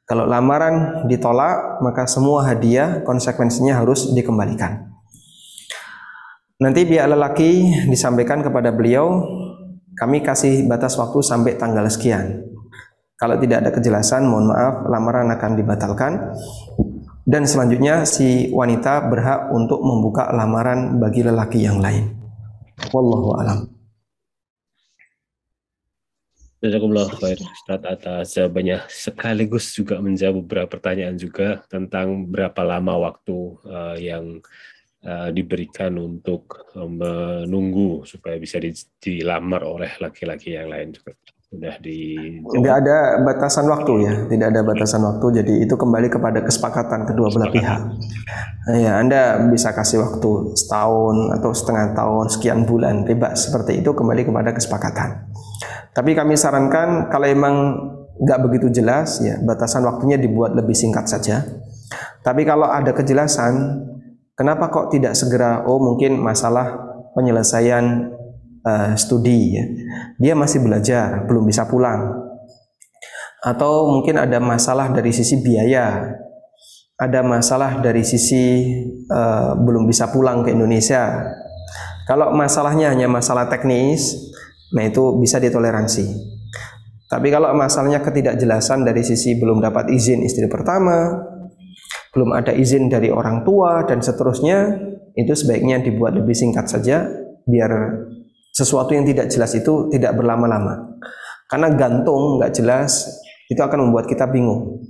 Kalau lamaran ditolak, maka semua hadiah konsekuensinya harus dikembalikan. Nanti pihak lelaki disampaikan kepada beliau, kami kasih batas waktu sampai tanggal sekian. Kalau tidak ada kejelasan, mohon maaf, lamaran akan dibatalkan. Dan selanjutnya si wanita berhak untuk membuka lamaran bagi lelaki yang lain. Wallahu alam. Jazakumullah khair Ustaz atas jawabannya. Sekaligus juga menjawab beberapa pertanyaan juga tentang berapa lama waktu uh, yang uh, diberikan untuk menunggu supaya bisa di, dilamar oleh laki-laki yang lain juga. Sudah di tidak ada batasan waktu ya tidak ada batasan waktu. Jadi itu kembali kepada kesepakatan kedua belah pihak. Ya anda bisa kasih waktu setahun atau setengah tahun sekian bulan bebas seperti itu kembali kepada kesepakatan tapi kami sarankan kalau emang nggak begitu jelas ya batasan waktunya dibuat lebih singkat saja tapi kalau ada kejelasan kenapa kok tidak segera oh mungkin masalah penyelesaian uh, studi ya. Dia masih belajar, belum bisa pulang. Atau mungkin ada masalah dari sisi biaya. Ada masalah dari sisi uh, belum bisa pulang ke Indonesia. Kalau masalahnya hanya masalah teknis, nah itu bisa ditoleransi. Tapi kalau masalahnya ketidakjelasan dari sisi belum dapat izin istri pertama, belum ada izin dari orang tua dan seterusnya, itu sebaiknya dibuat lebih singkat saja biar sesuatu yang tidak jelas itu tidak berlama-lama. Karena gantung nggak jelas itu akan membuat kita bingung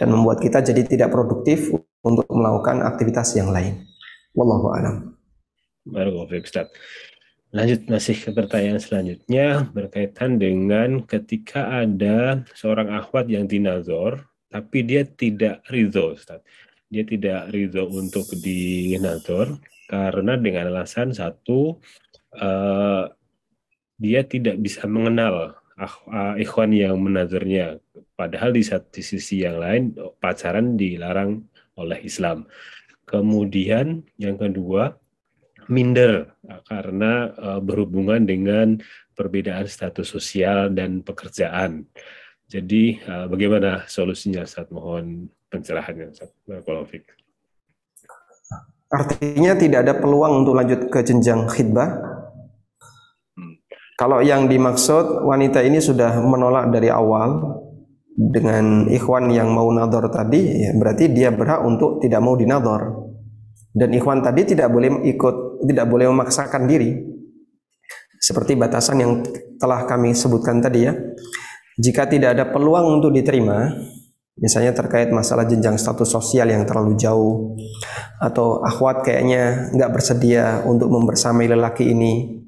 dan membuat kita jadi tidak produktif untuk melakukan aktivitas yang lain. Wallahu a'lam. Ustaz. Lanjut masih ke pertanyaan selanjutnya berkaitan dengan ketika ada seorang akhwat yang dinazor tapi dia tidak ridho Ustaz. Dia tidak ridho untuk dinazor karena dengan alasan satu uh, dia tidak bisa mengenal uh, ikhwan yang menazarnya. Padahal di satu sisi yang lain pacaran dilarang oleh Islam. Kemudian yang kedua minder karena uh, berhubungan dengan perbedaan status sosial dan pekerjaan. Jadi uh, bagaimana solusinya saat mohon pencerahannya saat Artinya tidak ada peluang untuk lanjut ke jenjang khidbah? Kalau yang dimaksud wanita ini sudah menolak dari awal dengan ikhwan yang mau nador tadi, ya berarti dia berhak untuk tidak mau dinador. Dan ikhwan tadi tidak boleh ikut, tidak boleh memaksakan diri. Seperti batasan yang telah kami sebutkan tadi ya. Jika tidak ada peluang untuk diterima, misalnya terkait masalah jenjang status sosial yang terlalu jauh, atau akhwat kayaknya nggak bersedia untuk membersamai lelaki ini,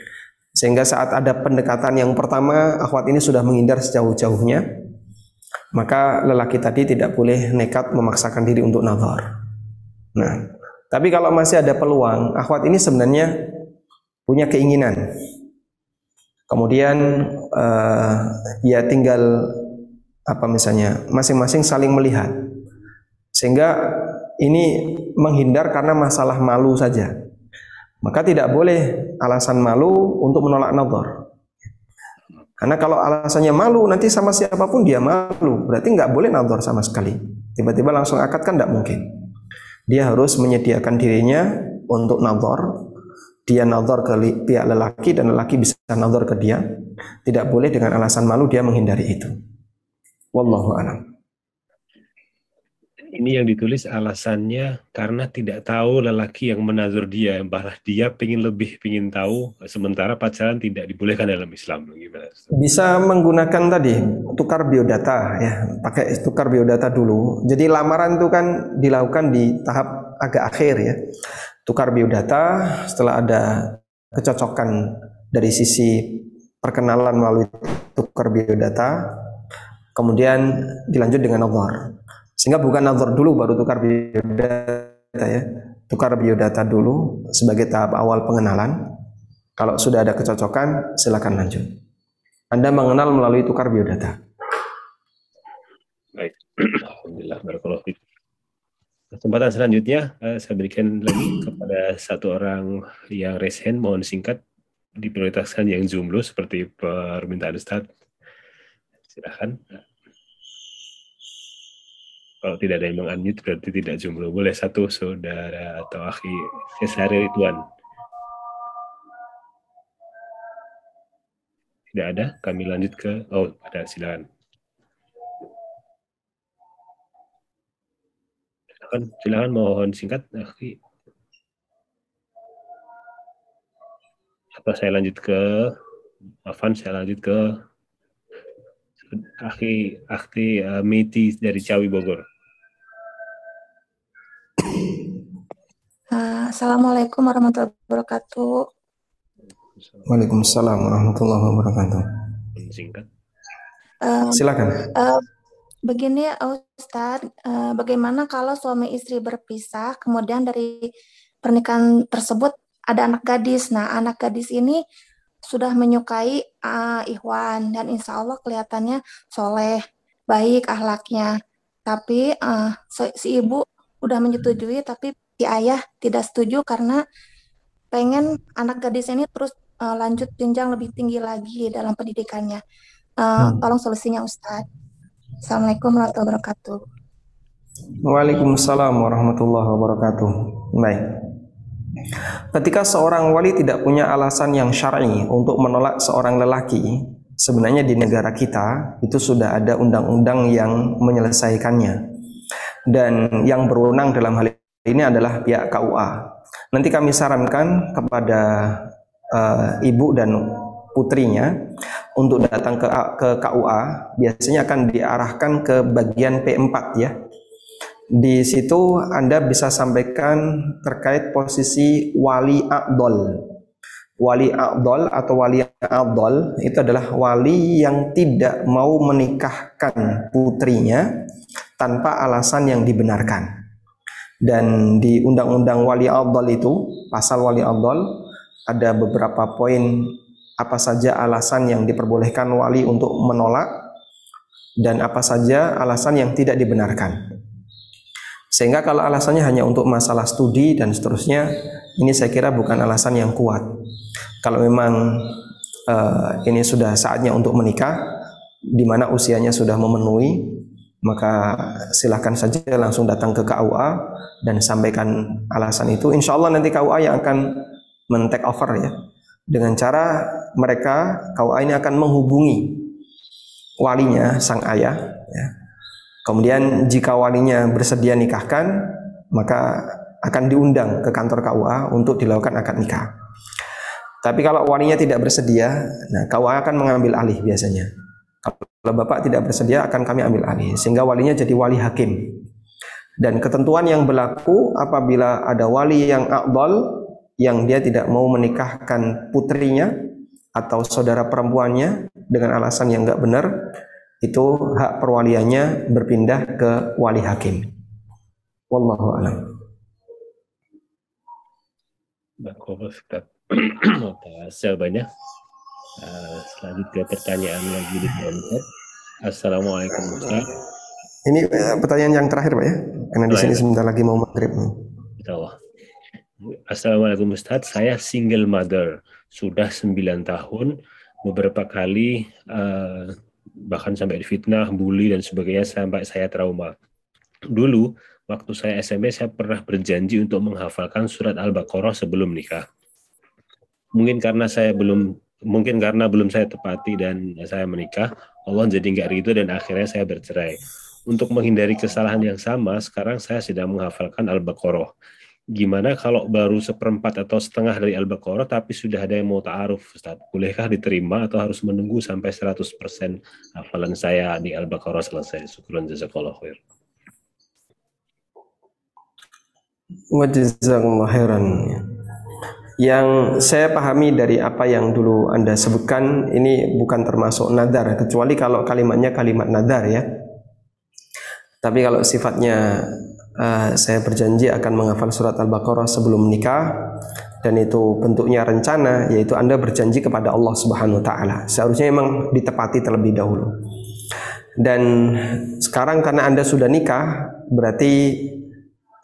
sehingga saat ada pendekatan yang pertama, akhwat ini sudah menghindar sejauh-jauhnya, maka lelaki tadi tidak boleh nekat memaksakan diri untuk nazar. Nah, tapi kalau masih ada peluang, akhwat ini sebenarnya punya keinginan. Kemudian uh, ya tinggal apa misalnya masing-masing saling melihat. Sehingga ini menghindar karena masalah malu saja. Maka tidak boleh alasan malu untuk menolak nazar. Karena kalau alasannya malu, nanti sama siapa pun dia malu. Berarti nggak boleh nazar sama sekali. Tiba-tiba langsung akad kan nggak mungkin. Dia harus menyediakan dirinya untuk nazar. Dia nazar ke pihak lelaki dan lelaki bisa nazar ke dia. Tidak boleh dengan alasan malu dia menghindari itu. Wallahu a'lam ini yang ditulis alasannya karena tidak tahu lelaki yang menazur dia, malah dia pengen lebih pengen tahu, sementara pacaran tidak dibolehkan dalam Islam. Gimana? Bisa menggunakan tadi tukar biodata ya, pakai tukar biodata dulu. Jadi lamaran itu kan dilakukan di tahap agak akhir ya. Tukar biodata setelah ada kecocokan dari sisi perkenalan melalui tukar biodata, kemudian dilanjut dengan nomor. Sehingga bukan nazar dulu baru tukar biodata ya. Tukar biodata dulu sebagai tahap awal pengenalan. Kalau sudah ada kecocokan, silakan lanjut. Anda mengenal melalui tukar biodata. Baik. Alhamdulillah barakallahu Kesempatan selanjutnya eh, saya berikan lagi kepada satu orang yang resen mohon singkat diprioritaskan yang jumlah seperti permintaan Ustaz. Silakan. Kalau tidak ada yang mengunmute berarti tidak jomblo. Boleh satu saudara atau akhi Cesare Ridwan. Tidak ada, kami lanjut ke oh ada silakan. Silakan, silakan mohon singkat akhi. Apa saya lanjut ke Afan, saya lanjut ke Akhi Akhi uh, dari Ciawi Bogor. Uh, Assalamualaikum warahmatullahi wabarakatuh. Waalaikumsalam warahmatullahi wabarakatuh. Singkat. Uh, Silakan. uh, begini Ustadz, uh, bagaimana kalau suami istri berpisah, kemudian dari pernikahan tersebut ada anak gadis. Nah, anak gadis ini sudah menyukai uh, Ikhwan dan insya Allah kelihatannya soleh, baik ahlaknya. Tapi uh, si ibu udah menyetujui, tapi si ayah tidak setuju karena pengen anak gadis ini terus uh, lanjut jenjang lebih tinggi lagi dalam pendidikannya. Uh, hmm. Tolong solusinya Ustadz. Assalamualaikum warahmatullahi wabarakatuh. Waalaikumsalam warahmatullahi wabarakatuh. Baik. Ketika seorang wali tidak punya alasan yang syar'i untuk menolak seorang lelaki, sebenarnya di negara kita itu sudah ada undang-undang yang menyelesaikannya. Dan yang berwenang dalam hal ini adalah pihak KUA. Nanti kami sarankan kepada uh, ibu dan putrinya untuk datang ke ke KUA biasanya akan diarahkan ke bagian P4 ya di situ Anda bisa sampaikan terkait posisi wali akdol. Wali akdol atau wali akdol itu adalah wali yang tidak mau menikahkan putrinya tanpa alasan yang dibenarkan. Dan di undang-undang wali akdol itu, pasal wali akdol ada beberapa poin apa saja alasan yang diperbolehkan wali untuk menolak dan apa saja alasan yang tidak dibenarkan. Sehingga kalau alasannya hanya untuk masalah studi dan seterusnya, ini saya kira bukan alasan yang kuat. Kalau memang uh, ini sudah saatnya untuk menikah, di mana usianya sudah memenuhi, maka silahkan saja langsung datang ke KUA dan sampaikan alasan itu. Insya Allah nanti KUA yang akan men-take over ya. Dengan cara mereka KUA ini akan menghubungi walinya sang ayah ya, Kemudian jika walinya bersedia nikahkan, maka akan diundang ke kantor KUA untuk dilakukan akad nikah. Tapi kalau walinya tidak bersedia, nah KUA akan mengambil alih biasanya. Kalau bapak tidak bersedia, akan kami ambil alih. Sehingga walinya jadi wali hakim. Dan ketentuan yang berlaku apabila ada wali yang akbal, yang dia tidak mau menikahkan putrinya atau saudara perempuannya dengan alasan yang nggak benar, itu hak perwaliannya berpindah ke wali hakim. Wallahu a'lam. Atas *clears throat* jawabannya. Uh, selanjutnya pertanyaan lagi di komentar. Assalamualaikum Ustaz. Ini uh, pertanyaan yang terakhir Pak ya, karena di sini sebentar lagi mau maghrib. Assalamualaikum Ustaz, saya single mother, sudah 9 tahun, beberapa kali uh, bahkan sampai difitnah, bully dan sebagainya sampai saya trauma. Dulu waktu saya SMP saya pernah berjanji untuk menghafalkan surat Al-Baqarah sebelum nikah. Mungkin karena saya belum mungkin karena belum saya tepati dan saya menikah, Allah jadi nggak ridho dan akhirnya saya bercerai. Untuk menghindari kesalahan yang sama, sekarang saya sedang menghafalkan Al-Baqarah gimana kalau baru seperempat atau setengah dari Al-Baqarah tapi sudah ada yang mau ta'aruf Ustaz? Bolehkah diterima atau harus menunggu sampai 100% hafalan saya di Al-Baqarah selesai? Syukran jazakallah khair. Wajazakallah khairan. Yang saya pahami dari apa yang dulu Anda sebutkan ini bukan termasuk nadar kecuali kalau kalimatnya kalimat nadar ya. Tapi kalau sifatnya uh, saya berjanji akan menghafal surat Al-Baqarah sebelum menikah dan itu bentuknya rencana yaitu Anda berjanji kepada Allah Subhanahu wa taala. Seharusnya memang ditepati terlebih dahulu. Dan sekarang karena Anda sudah nikah berarti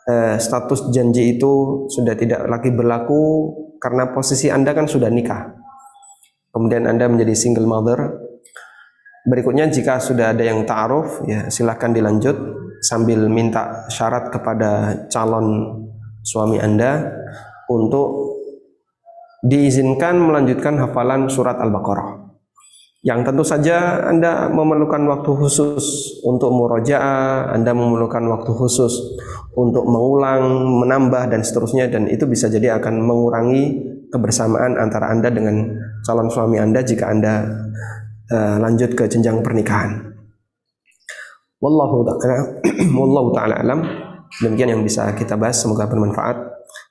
uh, status janji itu sudah tidak lagi berlaku karena posisi Anda kan sudah nikah. Kemudian Anda menjadi single mother. Berikutnya jika sudah ada yang ta'aruf ya silahkan dilanjut sambil minta syarat kepada calon suami Anda untuk diizinkan melanjutkan hafalan surat Al-Baqarah. Yang tentu saja Anda memerlukan waktu khusus untuk murojaah, Anda memerlukan waktu khusus untuk mengulang, menambah dan seterusnya dan itu bisa jadi akan mengurangi kebersamaan antara Anda dengan calon suami Anda jika Anda uh, lanjut ke jenjang pernikahan. Wallahu taala *clears throat* wallahu taala alam. Demikian yang bisa kita bahas semoga bermanfaat.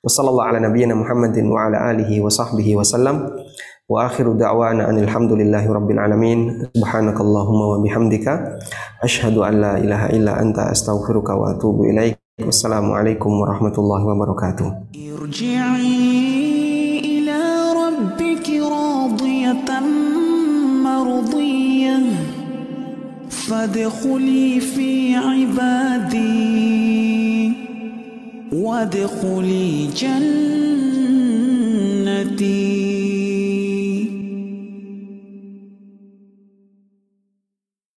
Wassallallahu ala nabiyyina. Wassalamualaikum warahmatullahi wabarakatuh. ارجعي إلى ربك راضية مرضية فادخلي في عبادي وادخلي جنتي